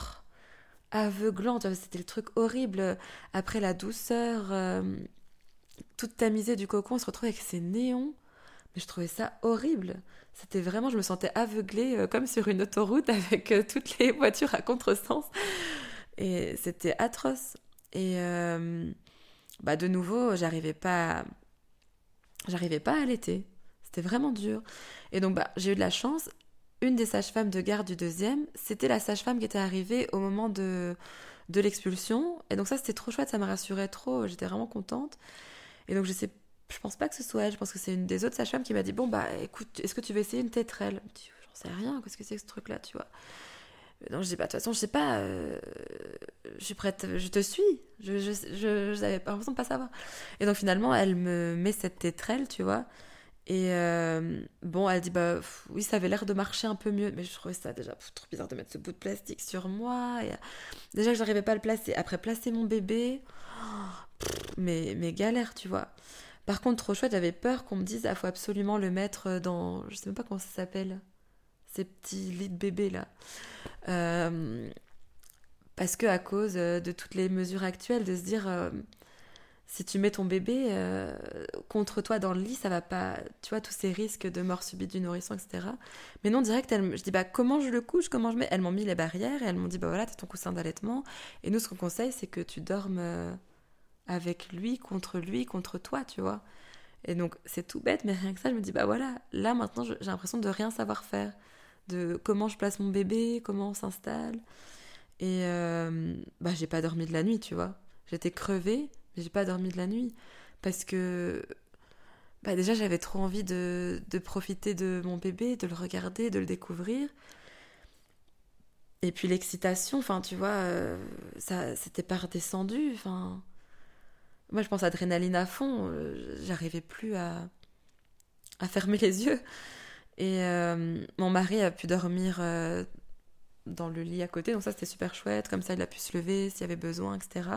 B: aveuglants, c'était le truc horrible. Après la douceur, euh, toute tamisée du cocon, on se retrouve avec ces néons. Mais je trouvais ça horrible. C'était vraiment, je me sentais aveuglée euh, comme sur une autoroute [LAUGHS] avec toutes les voitures à contresens. Et c'était atroce. Et euh, bah de nouveau, j'arrivais pas, j'arrivais pas à allaiter. C'était vraiment dur. Et donc bah, j'ai eu de la chance. Une des sages-femmes de garde du deuxième, c'était la sage-femme qui était arrivée au moment de, de l'expulsion. Et donc ça, c'était trop chouette, ça me rassurait trop. J'étais vraiment contente. Et donc je sais, je pense pas que ce soit elle. Je pense que c'est une des autres sages-femmes qui m'a dit bon bah écoute, est-ce que tu veux essayer une tétrelle J'en sais rien. Qu'est-ce que c'est que ce truc-là, tu vois? Non, je dis pas, de toute façon, je sais pas, euh, je suis prête, je te suis. Je, je, je, j'avais pas l'impression de pas savoir. Et donc finalement, elle me met cette tétrelle, tu vois. Et euh, bon, elle dit, bah oui, ça avait l'air de marcher un peu mieux, mais je trouvais ça déjà trop bizarre de mettre ce bout de plastique sur moi. Et, déjà que j'arrivais pas à le placer. Après, placer mon bébé, mais, mais galère, tu vois. Par contre, trop chouette, j'avais peur qu'on me dise, ah, faut absolument le mettre dans, je sais même pas comment ça s'appelle, ces petits lits de bébé là. Euh, parce que à cause de toutes les mesures actuelles, de se dire, euh, si tu mets ton bébé euh, contre toi dans le lit, ça va pas, tu vois, tous ces risques de mort subite du nourrisson, etc. Mais non, direct, elle, je dis, bah, comment je le couche, comment je mets? Elles m'ont mis les barrières et elles m'ont dit, bah voilà, t'as ton coussin d'allaitement. Et nous, ce qu'on conseille, c'est que tu dormes euh, avec lui, contre lui, contre toi, tu vois. Et donc, c'est tout bête, mais rien que ça, je me dis, bah voilà, là, maintenant, j'ai l'impression de rien savoir faire. De comment je place mon bébé, comment on s'installe. Et, euh, bah, j'ai pas dormi de la nuit, tu vois. J'étais crevée j'ai pas dormi de la nuit parce que bah déjà j'avais trop envie de, de, profiter de mon bébé, de le regarder, de le découvrir. Et puis l'excitation, enfin tu vois, euh, ça c'était pas redescendu. Enfin, moi je pense adrénaline à fond. Euh, j'arrivais plus à, à fermer les [LAUGHS] yeux. Et euh, mon mari a pu dormir dans le lit à côté, donc ça c'était super chouette. Comme ça il a pu se lever s'il y avait besoin, etc.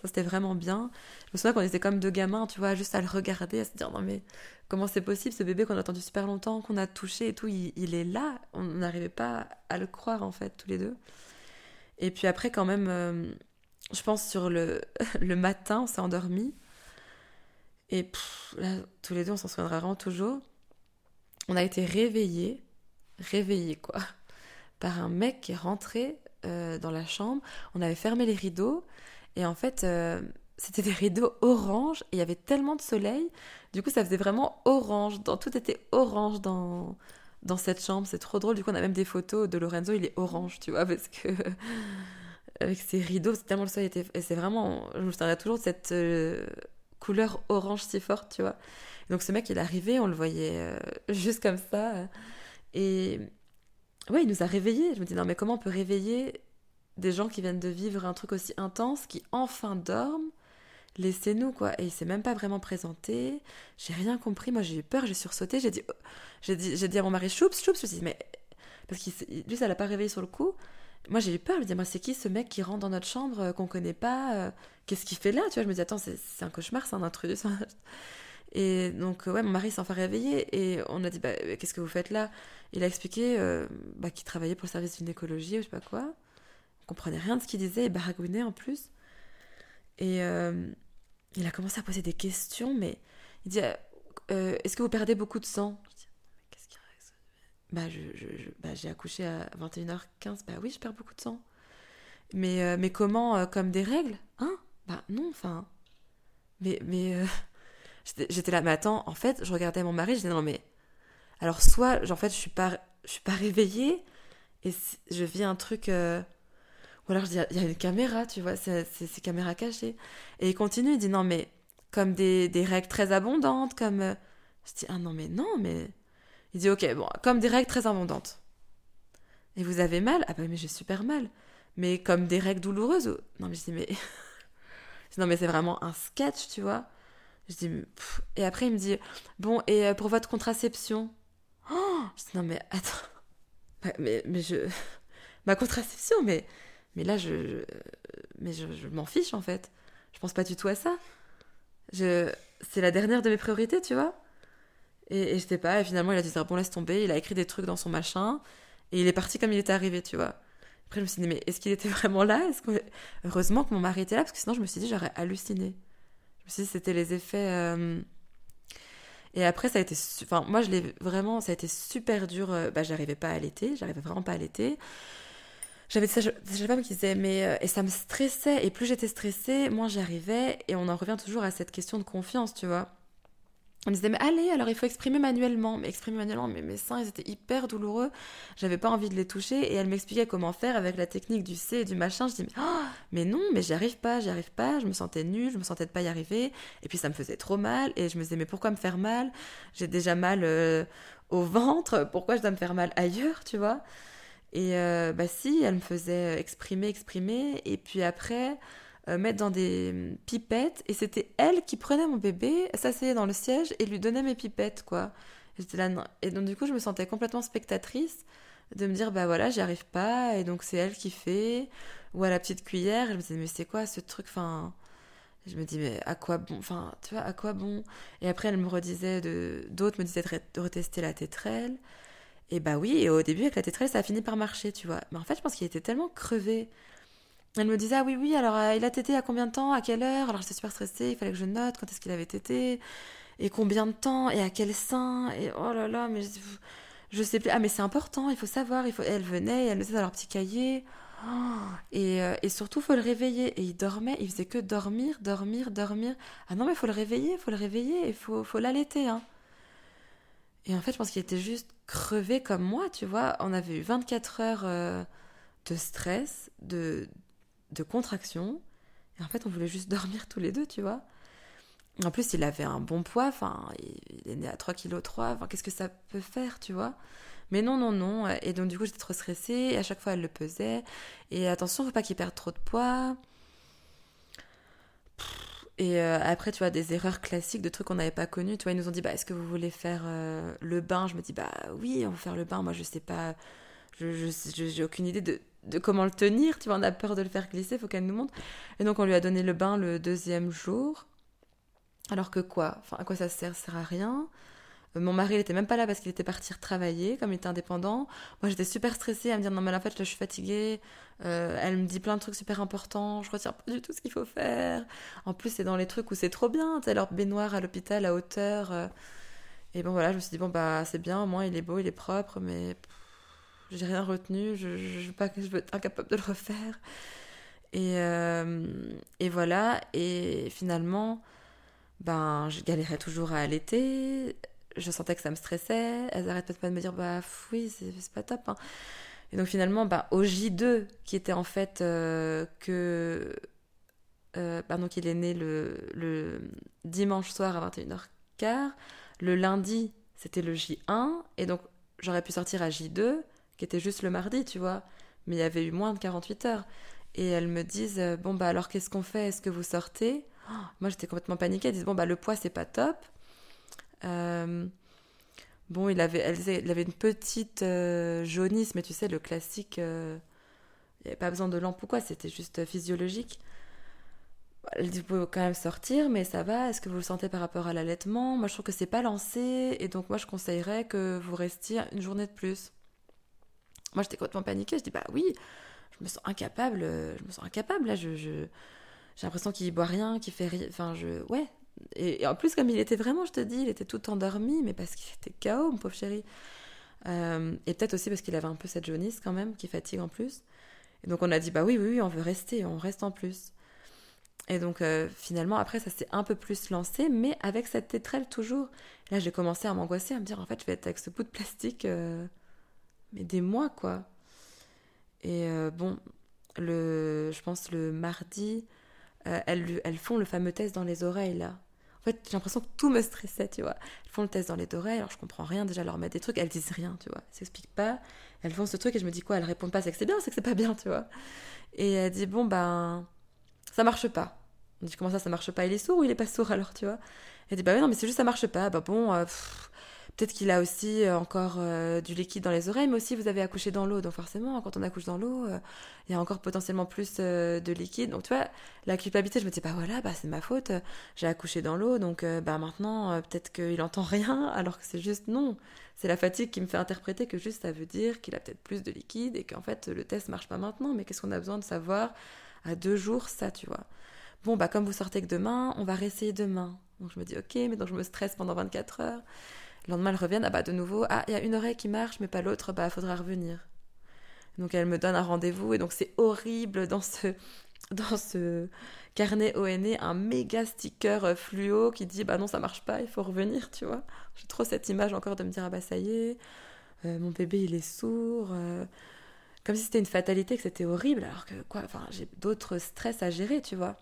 B: Ça, c'était vraiment bien. Je me souviens qu'on était comme deux gamins, tu vois, juste à le regarder, à se dire non, mais comment c'est possible, ce bébé qu'on a attendu super longtemps, qu'on a touché et tout, il, est là. On n'arrivait pas à le croire, en fait, tous les deux. Et puis après, quand même, euh, je pense sur le, [LAUGHS] le matin, on s'est endormi. Et là, tous les deux, on s'en souviendra vraiment toujours. On a été réveillés, réveillés quoi, par un mec qui est rentré euh, dans la chambre. On avait fermé les rideaux et en fait, euh, c'était des rideaux orange et il y avait tellement de soleil. Du coup, ça faisait vraiment orange. Tout était orange dans, dans cette chambre. C'est trop drôle. Du coup, on a même des photos de Lorenzo. Il est orange, tu vois, [LAUGHS] parce que avec ses rideaux, c'est tellement le soleil était. Et c'est vraiment. Je me souviendrai toujours de cette euh, couleur orange si forte, tu vois. Donc, ce mec, il est arrivé, on le voyait euh, [LAUGHS] juste comme ça. Et ouais, il nous a réveillés. Je me dis, non, mais comment on peut réveiller des gens qui viennent de vivre un truc aussi intense, qui enfin dorment? Laissez-nous, quoi. Et il s'est même pas vraiment présenté. J'ai rien compris. Moi, j'ai eu peur, j'ai sursauté. J'ai dit, oh, j'ai dit, dit à mon mari, choups, choups. Je me suis mais. Parce que lui, ça l'a pas réveillé sur le coup. Moi, j'ai eu peur. Je me dis, moi, c'est qui ce mec qui rentre dans notre chambre, euh, qu'on connaît pas euh, Qu'est-ce qu'il fait là? Tu vois, je me dis, attends, c'est, un cauchemar, c'est un intrus. Et donc, ouais, mon mari s'en fait réveiller. Et on a dit, bah, qu'est-ce que vous faites là? Il a expliqué euh, bah, qu'il travaillait pour le service d'une écologie ou je sais pas quoi comprenait rien de ce qu'il disait et baragouinait en plus. Et euh, il a commencé à poser des questions, mais il dit euh, Est-ce que vous perdez beaucoup de sang? Qu'il Bah, je, bah, j'ai accouché à 21h15. Bah oui, je perds beaucoup de sang. Mais, euh, mais comment Comme des règles? Hein? Bah non, enfin. Mais, mais j'étais là, mais attends, en fait, je regardais mon mari, je disais Non, mais. Alors, soit, en fait, je suis pas, je suis pas réveillée et je vis un truc ou alors je dis, il y a une caméra, tu vois, c'est ces caméras cachées. Et il continue, il dit, non, mais comme des, des règles très abondantes, comme... Euh, je dis, ah non, mais non, mais... Il dit, ok, bon, comme des règles très abondantes. Et vous avez mal? Ah bah mais j'ai super mal. Mais comme des règles douloureuses Non mais je dis, mais... [LAUGHS] non mais c'est vraiment un sketch, tu vois. Je dis, et après il me dit, bon, et euh, pour votre contraception? Oh Je dis, non mais attends. [LAUGHS] Mais, mais je... [LAUGHS] Ma contraception, mais mais là, je, mais je, m'en fiche en fait. Je pense pas du tout à ça. Je, c'est la dernière de mes priorités, tu vois. Et, et je sais pas, et finalement, il a dit bon, laisse tomber. Il a écrit des trucs dans son machin. Et il est parti comme il était arrivé, tu vois. Après, je me suis dit, mais est-ce qu'il était [LAUGHS] vraiment là? Est-ce que... Heureusement que mon mari était là, parce que sinon, je me suis dit, j'aurais halluciné. Dit, c'était les effets. Euh, et après, ça a été. Moi, je l'ai vraiment. Ça a été super dur. Euh, bah, j'arrivais pas à allaiter. J'arrivais vraiment pas à allaiter j'avais cette femme qui disait mais euh, et ça me stressait et plus j'étais stressée moins j'arrivais et on en revient toujours à cette question de confiance tu vois on me disait mais allez alors il faut exprimer manuellement. Mais exprimer manuellement mais mes seins ils étaient hyper douloureux. J'avais pas envie de les toucher. Et elle m'expliquait comment faire avec la technique du C et du machin. Je dis mais, oh, non mais j'y arrive pas j'y arrive pas. Je me sentais nulle je me sentais de pas y arriver. Et puis ça me faisait trop mal. Et je me disais mais pourquoi me faire mal? J'ai déjà mal euh, au ventre. Pourquoi je dois me faire mal ailleurs tu vois? Et euh, bah si, elle me faisait exprimer, exprimer. Et puis après, euh, mettre dans des hum, pipettes. Et c'était elle qui prenait mon bébé, s'asseyait dans le siège et lui donnait mes pipettes, quoi. J'étais là. Et donc, du coup, je me sentais complètement spectatrice de me dire, bah voilà, j'y arrive pas. Et donc, c'est elle qui fait. Ou à la petite cuillère. je me disais, mais c'est quoi ce truc? Enfin. Je me dis, mais à quoi bon? Enfin, tu vois, à quoi bon? Et après, elle me redisait, de... d'autres me disaient de retester la tétrelle. Et bah oui, et au début, avec la tétrelle, ça a fini par marcher, tu vois. Mais en fait, je pense qu'il était tellement crevé. Elle me disait, ah oui, oui, alors euh, il a tété à combien de temps À quelle heure? Alors j'étais super stressée, il fallait que je note quand est-ce qu'il avait tété, et combien de temps, et à quel sein, et oh là là, mais je, je sais plus. Ah, mais c'est important, il faut savoir. Il faut... Elle venait, elle me disait dans leur petit cahier. et, euh, et, surtout, faut le réveiller. Et il dormait, il faisait que dormir, dormir, dormir. Ah non, mais faut le réveiller, faut le réveiller, il faut, faut l'allaiter. Hein. Et en fait, je pense qu'il était juste crevé comme moi, tu vois. On avait eu 24 heures euh, de stress, de, de contraction. Et en fait, on voulait juste [LAUGHS] dormir tous les deux, tu vois. En plus, il avait un bon poids, enfin, il est né à 3 kg 3, enfin, qu'est-ce que ça peut faire, tu vois Mais non, non, non. Et donc, du coup, j'étais trop stressée, et à chaque fois, elle le pesait. Et attention, faut pas qu'il perde trop de poids. Et euh, après, tu vois, des erreurs classiques de trucs qu'on n'avait pas connus. Tu vois, ils nous ont dit, bah, est-ce que vous voulez faire euh, le bain? Je me dis, bah oui, on va faire le bain. Moi, je sais pas, je j'ai aucune idée de, de, comment le tenir. Tu vois, on a peur de le faire glisser, faut qu'elle nous montre. Et donc, on lui a donné le bain le deuxième jour. Alors que quoi? Enfin, à quoi ça sert? Ça sert à rien. Euh, mon mari, il était même pas là parce qu'il était parti travailler, comme il était indépendant. Moi, j'étais super stressée à me dire non, mais en fait, je suis fatiguée. Euh, elle me dit plein de trucs super importants. Je retiens pas du tout ce qu'il faut faire. En plus, c'est dans les trucs où c'est trop bien. Tu sais, leur baignoire à l'hôpital à hauteur. Euh. Et bon, voilà, je me suis dit bon, bah, c'est bien. Au moins, il est beau, il est propre, mais j'ai rien retenu. Je, je, je, pas, je veux être incapable de le refaire. Et, et voilà. Et finalement, ben, je galérais toujours à allaiter je sentais que ça me stressait. Elles arrêtent pas de me dire, bah oui, c'est pas top. Hein. Et donc finalement, bah, au J2, qui était en fait euh, que. Euh, pardon, qu'il est né le, le, dimanche soir à 21h15. Le lundi, c'était le J1. Et donc, j'aurais pu sortir à J2, qui était juste le mardi, tu vois. Mais il y avait eu moins de 48 heures. Et elles me disent, euh, bon, bah alors qu'est-ce qu'on fait? Est-ce que vous sortez? Oh, Moi, j'étais complètement paniquée. Elles disent, bon, bah le poids, c'est pas top. Euh, bon, il avait, elle, avait une petite euh, jaunisse, mais tu sais, le classique, euh, il n'y avait pas besoin de lampe ou quoi, c'était juste physiologique. Elle dit, vous pouvez quand même sortir, mais ça va, est-ce que vous le sentez par rapport à l'allaitement? Moi, je trouve que c'est pas lancé, et donc moi, je conseillerais que vous restiez une journée de plus. Moi, j'étais complètement paniquée, je dis, bah oui, je me sens incapable, je me sens incapable, là, je... j'ai l'impression qu'il boit rien, qu'il fait rien. Enfin, je. Ouais, et, en plus, comme il était vraiment, je te dis, il était tout endormi, mais parce qu'il était KO, mon pauvre chéri. Euh, et peut-être aussi parce qu'il avait un peu cette jaunisse quand même, qui fatigue en plus. Et donc on a dit, bah oui, oui, oui, on veut rester, on reste en plus. Et donc euh, finalement, après, ça s'est un peu plus lancé, mais avec cette tétrelle toujours. là, j'ai commencé à m'angoisser, à me dire, en fait, je vais être avec ce bout de plastique, euh, mais des mois, quoi. Et bon, le, je pense le mardi, elles, elles font le fameux test dans les oreilles, là. En fait, j'ai l'impression que tout me stressait, tu vois. Elles font le test dans les oreilles, alors je comprends rien, déjà, leur mettre des trucs, elles disent rien, tu vois. Elles s'expliquent pas. Elles font ce truc et je me dis quoi, elles répondent pas, c'est que c'est bien, c'est que c'est pas bien, tu vois. Et elle dit, bon, ben, ça marche pas. On dit, comment ça, ça marche pas? Il est sourd ou il est pas sourd alors, tu vois? Elle dit, bah oui, non, mais c'est juste, ça marche pas. Bah bon, euh, Peut-être qu'il a aussi euh, encore euh, du liquide dans les oreilles, mais aussi vous avez accouché dans l'eau. Donc forcément, quand on accouche dans l'eau, euh, il y a encore potentiellement plus de liquide. Donc tu vois, la culpabilité, je me dis, bah voilà, bah, c'est ma faute, j'ai accouché dans l'eau, donc bah maintenant, peut-être qu'il entend rien, alors que c'est juste non. C'est la fatigue qui me fait interpréter que juste ça veut dire qu'il a peut-être plus de liquide et qu'en fait le test marche pas maintenant. Mais qu'est-ce qu'on a besoin de savoir à deux jours, ça, tu vois. Bon, bah comme vous sortez que demain, on va réessayer demain. Donc je me dis, ok, mais donc je me stresse pendant 24 heures. Le lendemain, elles reviennent, ah bah de nouveau, ah, il y a une oreille qui marche, mais pas l'autre, bah faudra revenir. Donc elle me donne un rendez-vous, et donc c'est horrible dans ce, dans ce carnet ONE, un méga sticker euh, fluo qui dit, bah non, ça marche pas, il faut revenir, tu vois. J'ai trop cette image encore de me dire, ah bah ça y est, euh, mon bébé il est sourd. Euh, comme si c'était une fatalité, que c'était horrible, alors que quoi, enfin, j'ai d'autres stress à gérer, tu vois.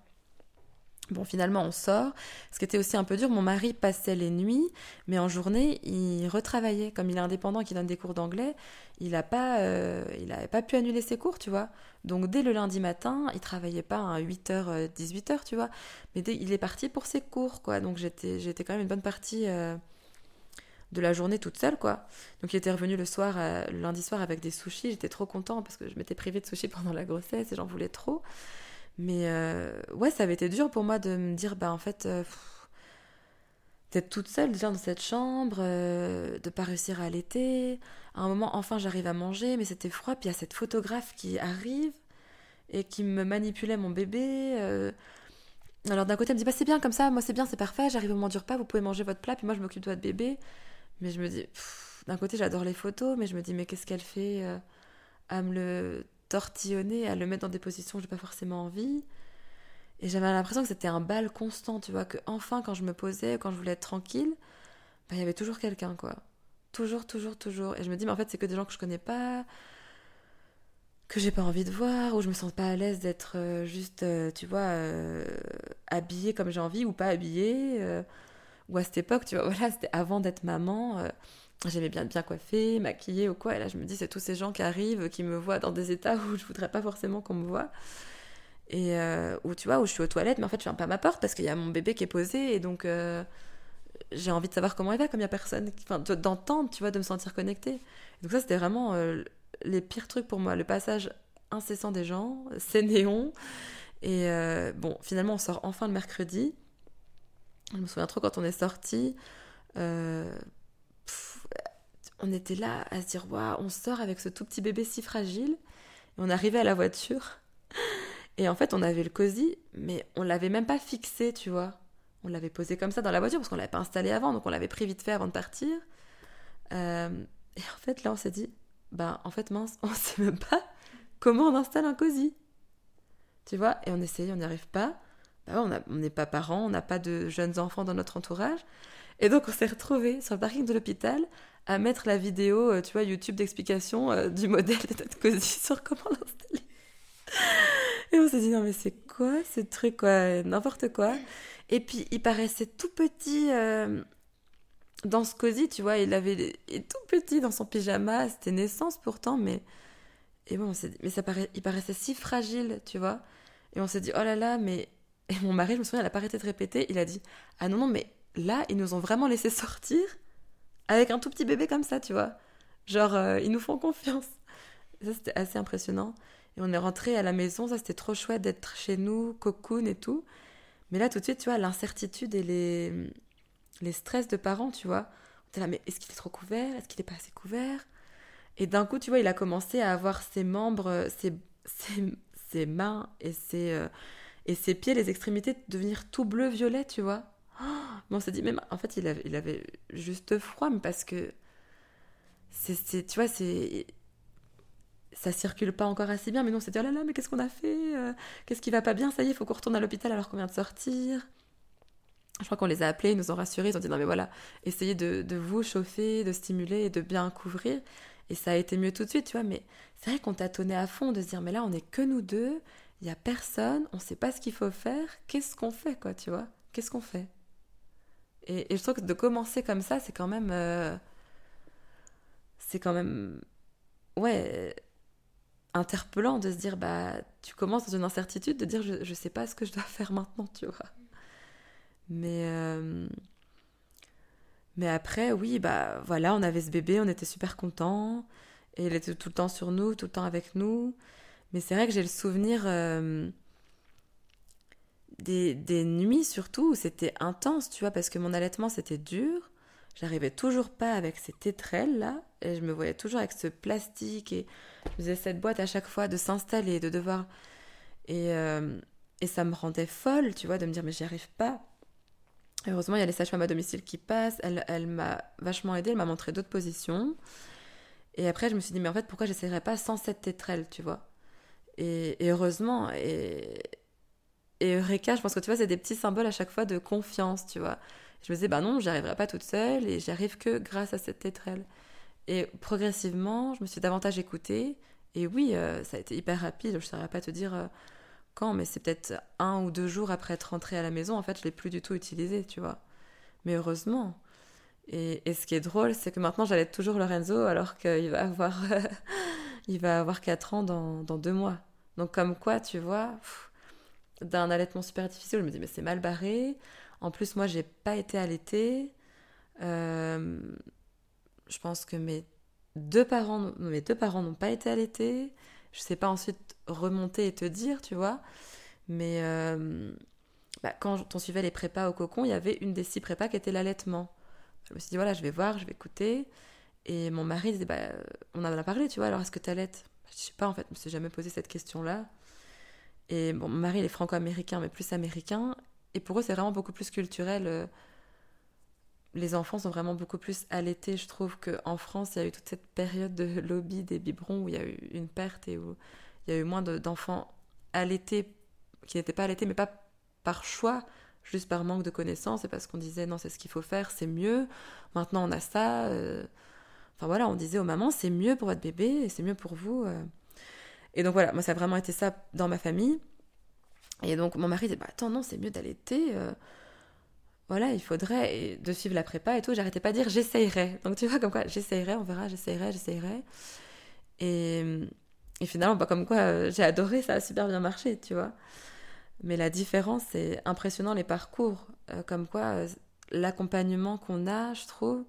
B: Bon, finalement, on sort. Ce qui était aussi un peu dur, mon mari passait les nuits, mais en journée, il retravaillait. Comme il est indépendant et qu'il donne des cours d'anglais, il n'a pas, euh, il pas pu annuler ses cours, tu vois. Donc, dès le lundi matin, il travaillait pas à 8h, 18h, tu vois. Mais dès, il est parti pour ses cours, quoi. Donc, j'étais, quand même une bonne partie euh, de la journée toute seule, quoi. Donc, il était revenu le soir, euh, le lundi soir avec des sushis. J'étais trop content parce que je m'étais privée de sushis [LAUGHS] pendant la grossesse et j'en voulais trop. Mais euh, ouais, ça avait été dur pour moi de me dire, bah en fait, euh, d'être toute seule déjà dans cette chambre, euh, de pas réussir à allaiter. À un moment, enfin, j'arrive à manger, mais c'était froid. Puis il y a cette photographe qui arrive et qui me manipulait mon bébé. Alors d'un côté, elle me dit, bah c'est bien comme ça, moi c'est bien, c'est parfait, j'arrive au moment du repas, vous pouvez manger votre plat, puis moi je m'occupe de votre bébé. Mais je me dis, d'un côté, j'adore les photos, mais je me dis, mais qu'est-ce qu'elle fait à me le tortillonner, à le mettre dans des positions où j'ai pas forcément envie. Et j'avais l'impression que c'était un bal constant, tu vois, que enfin quand je me posais, quand je voulais être tranquille, bah, il y avait toujours quelqu'un, quoi. Toujours, toujours, toujours. Et je me dis, mais en fait, c'est que des gens que je connais pas, que j'ai pas envie de voir, ou je me sens pas à l'aise d'être euh, juste, euh, tu vois, euh, habillée comme j'ai envie, ou pas habillée. ou à cette époque, tu vois, [LAUGHS] voilà, c'était avant d'être maman j'aimais bien bien coiffer, maquiller ou quoi. Et là, je me dis, c'est tous ces gens qui arrivent, qui me voient dans des états où je voudrais pas forcément qu'on me voit. Et euh, où tu vois, où je suis aux toilettes, mais en fait, je ferme pas ma porte parce qu'il y a mon bébé qui est posé et donc euh, j'ai envie de savoir comment il va, comme il y a personne, enfin, d'entendre, tu vois, de me sentir connectée. Donc, ça, c'était vraiment euh, les pires trucs pour moi. Le passage incessant des gens, c'est néon. Et bon, finalement, on sort enfin le mercredi. Je me souviens trop quand on est sorti on était là à se dire waouh, on sort avec ce tout petit bébé si fragile. Et on arrivait à la voiture. Et en fait, on avait le cosy, mais on l'avait même pas fixé, tu vois. On l'avait posé comme ça dans la voiture parce qu'on l'avait pas installé avant, donc on l'avait pris vite fait avant de partir. Euh, et en fait, là, on s'est dit, bah, en fait, mince, [LAUGHS] on sait même pas comment on installe un cosy. Tu vois, et on essaye, on n'y arrive pas. Bah on n'est pas parents, on n'a pas de jeunes enfants dans notre entourage. Et donc, on s'est retrouvés sur le parking de l'hôpital à mettre la vidéo, euh, tu vois, YouTube d'explication euh, du modèle de cosy [LAUGHS] sur comment l'installer. Et on s'est dit, non, mais c'est quoi ce truc, quoi? N'importe quoi. Et puis, il paraissait tout petit euh, dans ce cosy, tu vois. Il avait est tout petit dans son pyjama. C'était naissance pourtant, mais. Et bon, mais ça paraît, il paraissait si fragile, tu vois. Et on s'est dit, oh là là, mais. Et mon mari, je me souviens, il a pas arrêté de répéter. Il a dit, ah non, non, mais là, ils nous ont vraiment laissé sortir avec un tout petit bébé comme ça, tu vois. Genre, euh, ils nous font confiance. ça, c'était assez impressionnant. Et on est rentré à la maison, ça, c'était trop chouette d'être chez nous, cocoon et tout. Mais là, tout de suite, tu vois, l'incertitude et les, les stress de parents, tu vois. On était là, mais est-ce qu'il est trop couvert? Est-ce qu'il n'est pas assez couvert? Et d'un coup, tu vois, il a commencé à avoir ses membres, ses, ses, mains et ses, euh, et ses pieds, les extrémités, devenir tout bleu-violet, tu vois on s'est dit, même en fait, il avait, juste froid, mais parce que c'est, tu vois, c'est ça circule pas encore assez bien, mais nous on s'est dit, oh là là, mais qu'est-ce qu'on a fait euh, Qu'est-ce qui va pas bien? Ça y est, il faut qu'on retourne à l'hôpital alors qu'on vient de sortir. Je crois qu'on les a appelés, ils nous ont rassurés, ils ont dit, non mais voilà, essayez de, vous chauffer, de stimuler et de bien couvrir. Et ça a été mieux tout de suite, tu vois, mais c'est vrai qu'on tâtonnait à fond de se dire, mais là, on est que nous deux, il y a personne, on sait pas ce qu'il faut faire, qu'est-ce qu'on fait, quoi, tu vois? Qu'est-ce qu'on fait? Et, je trouve que de commencer comme ça, c'est quand même. Euh, c'est quand même. Ouais. Interpellant de se dire, bah, tu commences dans une incertitude, de dire, je, je sais pas ce que je dois [LAUGHS] faire maintenant, tu vois. Mais. Euh, mais après, oui, bah voilà, on avait ce bébé, on était super contents. Et il était tout le temps sur nous, tout le temps avec nous. Mais c'est vrai que j'ai le souvenir. Euh, des, des nuits surtout où c'était intense, tu vois, parce que mon allaitement c'était dur. J'arrivais toujours pas avec ces tétrelles là, et je me voyais toujours avec ce plastique, et je faisais cette boîte à chaque fois de s'installer, de devoir. Et, euh, et ça me rendait folle, tu vois, de me dire, mais j'y arrive pas. Heureusement, il y a les sages-femmes à domicile qui passent. Elle, elle m'a vachement aidée, elle m'a montré d'autres positions. Et après, je me suis dit, mais en fait, pourquoi j'essaierais pas sans cette tétrelle, tu vois? Et, et, heureusement, et, et Eureka, je pense que tu vois, c'est des petits symboles à chaque fois de confiance, tu vois. Je me disais, bah non, j'y arriverai pas toute seule et j'y arrive que grâce à cette tétrelle. Et progressivement, je me suis davantage écoutée. Et oui, euh, ça a été hyper rapide. Je ne saurais pas te dire euh, quand, mais c'est peut-être un ou deux jours après être rentrée à la maison, en fait, je l'ai plus du tout utilisé, tu vois. Mais heureusement. Et, ce qui est drôle, c'est que maintenant, j'allais toujours Lorenzo alors qu'il va avoir, [LAUGHS] il va avoir 4 ans dans, dans, deux mois. Donc comme quoi, tu vois, d'un allaitement super difficile, je me dis, mais c'est mal barré. En plus, moi, j'ai pas été allaitée. Euh, je pense que mes deux parents, mes deux parents n'ont pas été allaités. Je sais pas ensuite remonter et te dire, tu vois. Mais euh, bah, quand on suivait les prépas au cocon, il y avait une des six prépas qui était l'allaitement. Je me suis dit, voilà, je vais voir, je vais écouter. Et mon mari disait, bah, on en a parlé, tu vois, alors est-ce que tu allaites Je sais pas, en fait, je me suis jamais posé cette question-là. Et bon, mon mari, il est franco-américain, mais plus américain. Et pour eux, c'est vraiment beaucoup plus culturel. Euh, les enfants sont vraiment beaucoup plus allaités. Je trouve qu'en France, il y a eu toute cette période de [LAUGHS] lobby des biberons où il y a eu une perte et où il y a eu moins d'enfants allaités qui n'étaient pas allaités, mais pas par choix, juste par manque de connaissances et parce qu'on disait non, c'est ce qu'il faut faire, c'est mieux. Maintenant, on a ça. Euh. Enfin voilà, on disait aux mamans, c'est mieux pour votre bébé et c'est mieux pour vous. Euh. Et donc voilà, moi, ça a vraiment été ça dans ma famille. Et donc mon mari disait, bah attends, non, c'est mieux d'allaiter. Euh. voilà, il faudrait de suivre la prépa et tout. J'arrêtais pas de dire j'essayerai. Donc tu vois, comme quoi, j'essayerai, on verra, j'essayerai, j'essayerai. Et, et finalement, bah, comme quoi, j'ai adoré, ça a super bien marché, tu vois. Mais la différence, c'est impressionnant les parcours. Euh, comme quoi, euh, l'accompagnement qu'on a, je trouve,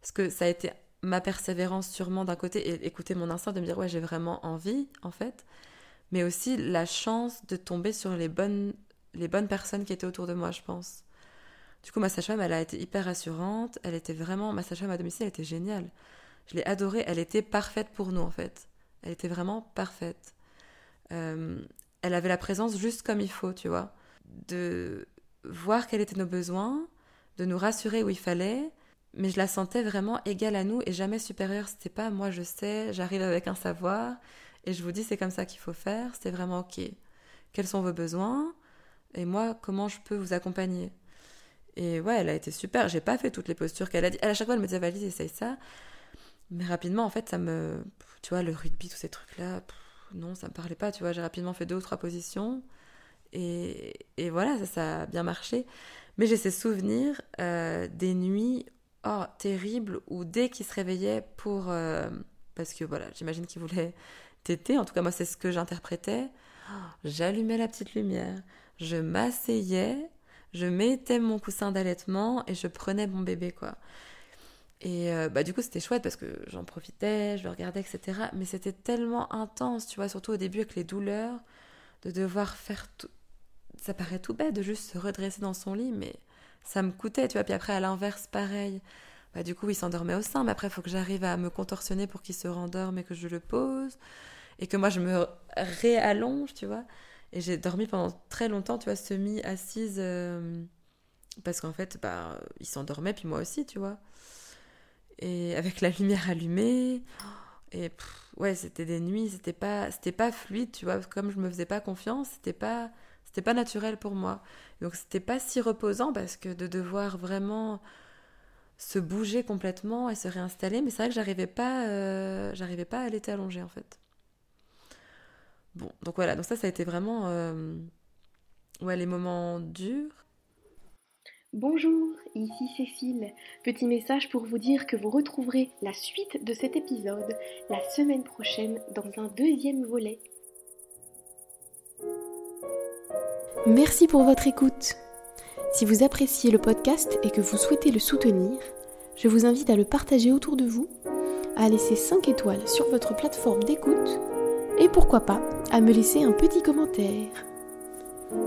B: parce que ça a été ma persévérance sûrement d'un côté, et écouter mon instinct de me dire, ouais, j'ai vraiment envie, en fait, mais aussi la chance de tomber sur les bonnes, les bonnes personnes qui étaient autour de moi, je pense. Du coup, ma sage-femme, elle a été hyper rassurante, elle était vraiment, ma sage-femme à domicile, elle était géniale. Je l'ai adorée, elle était parfaite pour nous, en fait. Elle était vraiment parfaite. Euh, elle avait la présence juste comme il faut, tu vois. De voir quels étaient nos besoins, de nous rassurer où il fallait, mais je la sentais vraiment égale à nous et jamais supérieure. C'était pas moi je sais, j'arrive avec un savoir et je vous dis c'est comme ça qu'il faut faire. C'était vraiment ok. Quels sont vos besoins et moi comment je peux vous accompagner? Et ouais, elle a été super. J'ai pas fait toutes les postures qu'elle a dit. À chaque fois, elle me disait Valise, essaye ça. Mais rapidement, en fait, ça me. Tu vois, le rugby, tous ces trucs-là non, ça me parlait pas, tu vois. J'ai rapidement fait deux ou trois positions. Et, voilà, ça, ça, a bien marché. Mais j'ai ces souvenirs euh, des nuits oh, terribles où dès qu'il se réveillait pour. Euh, parce que voilà, j'imagine qu'il voulait [LAUGHS] téter. En tout cas, moi, c'est ce que j'interprétais. J'allumais la petite lumière, je m'asseyais, je mettais mon coussin d'allaitement et je prenais mon bébé, quoi. Et euh, bah, du coup, c'était chouette parce que j'en profitais, je le regardais, etc. Mais c'était tellement intense, tu vois, surtout au début avec les douleurs, de devoir faire tout. Ça paraît tout bête de juste se redresser dans son lit, mais ça me coûtait, tu vois. Puis après, à l'inverse, pareil. Bah, du coup, il s'endormait au sein, mais après, il faut que j'arrive à me contorsionner pour qu'il se rendorme et que je le pose. Et que moi, je me réallonge, tu vois. Et j'ai dormi pendant très longtemps, tu vois, semi-assise. Euh, parce qu'en fait, bah, il s'endormait, puis moi aussi, tu vois et avec la lumière allumée. Et ouais, c'était des nuits, c'était pas, c'était pas fluide, tu vois, comme je me faisais pas confiance, c'était pas, c'était pas naturel pour moi. Donc c'était pas si reposant parce que de devoir vraiment se bouger complètement et se réinstaller, mais c'est vrai que j'arrivais pas, euh, j'arrivais pas à l'été allongé en fait. Bon, donc voilà, donc ça, ça a été vraiment, euh, les moments durs.
C: Bonjour, ici Cécile. Petit message pour vous dire que vous retrouverez la suite de cet épisode la semaine prochaine dans un deuxième volet. Merci pour votre écoute. Si vous appréciez le podcast et que vous souhaitez le soutenir, je vous invite à le partager autour de vous, à laisser 5 étoiles sur votre plateforme d'écoute et pourquoi pas à me laisser un petit commentaire.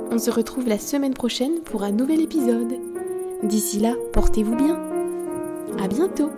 C: On se retrouve la semaine prochaine pour un nouvel épisode. D'ici là, portez-vous bien. À bientôt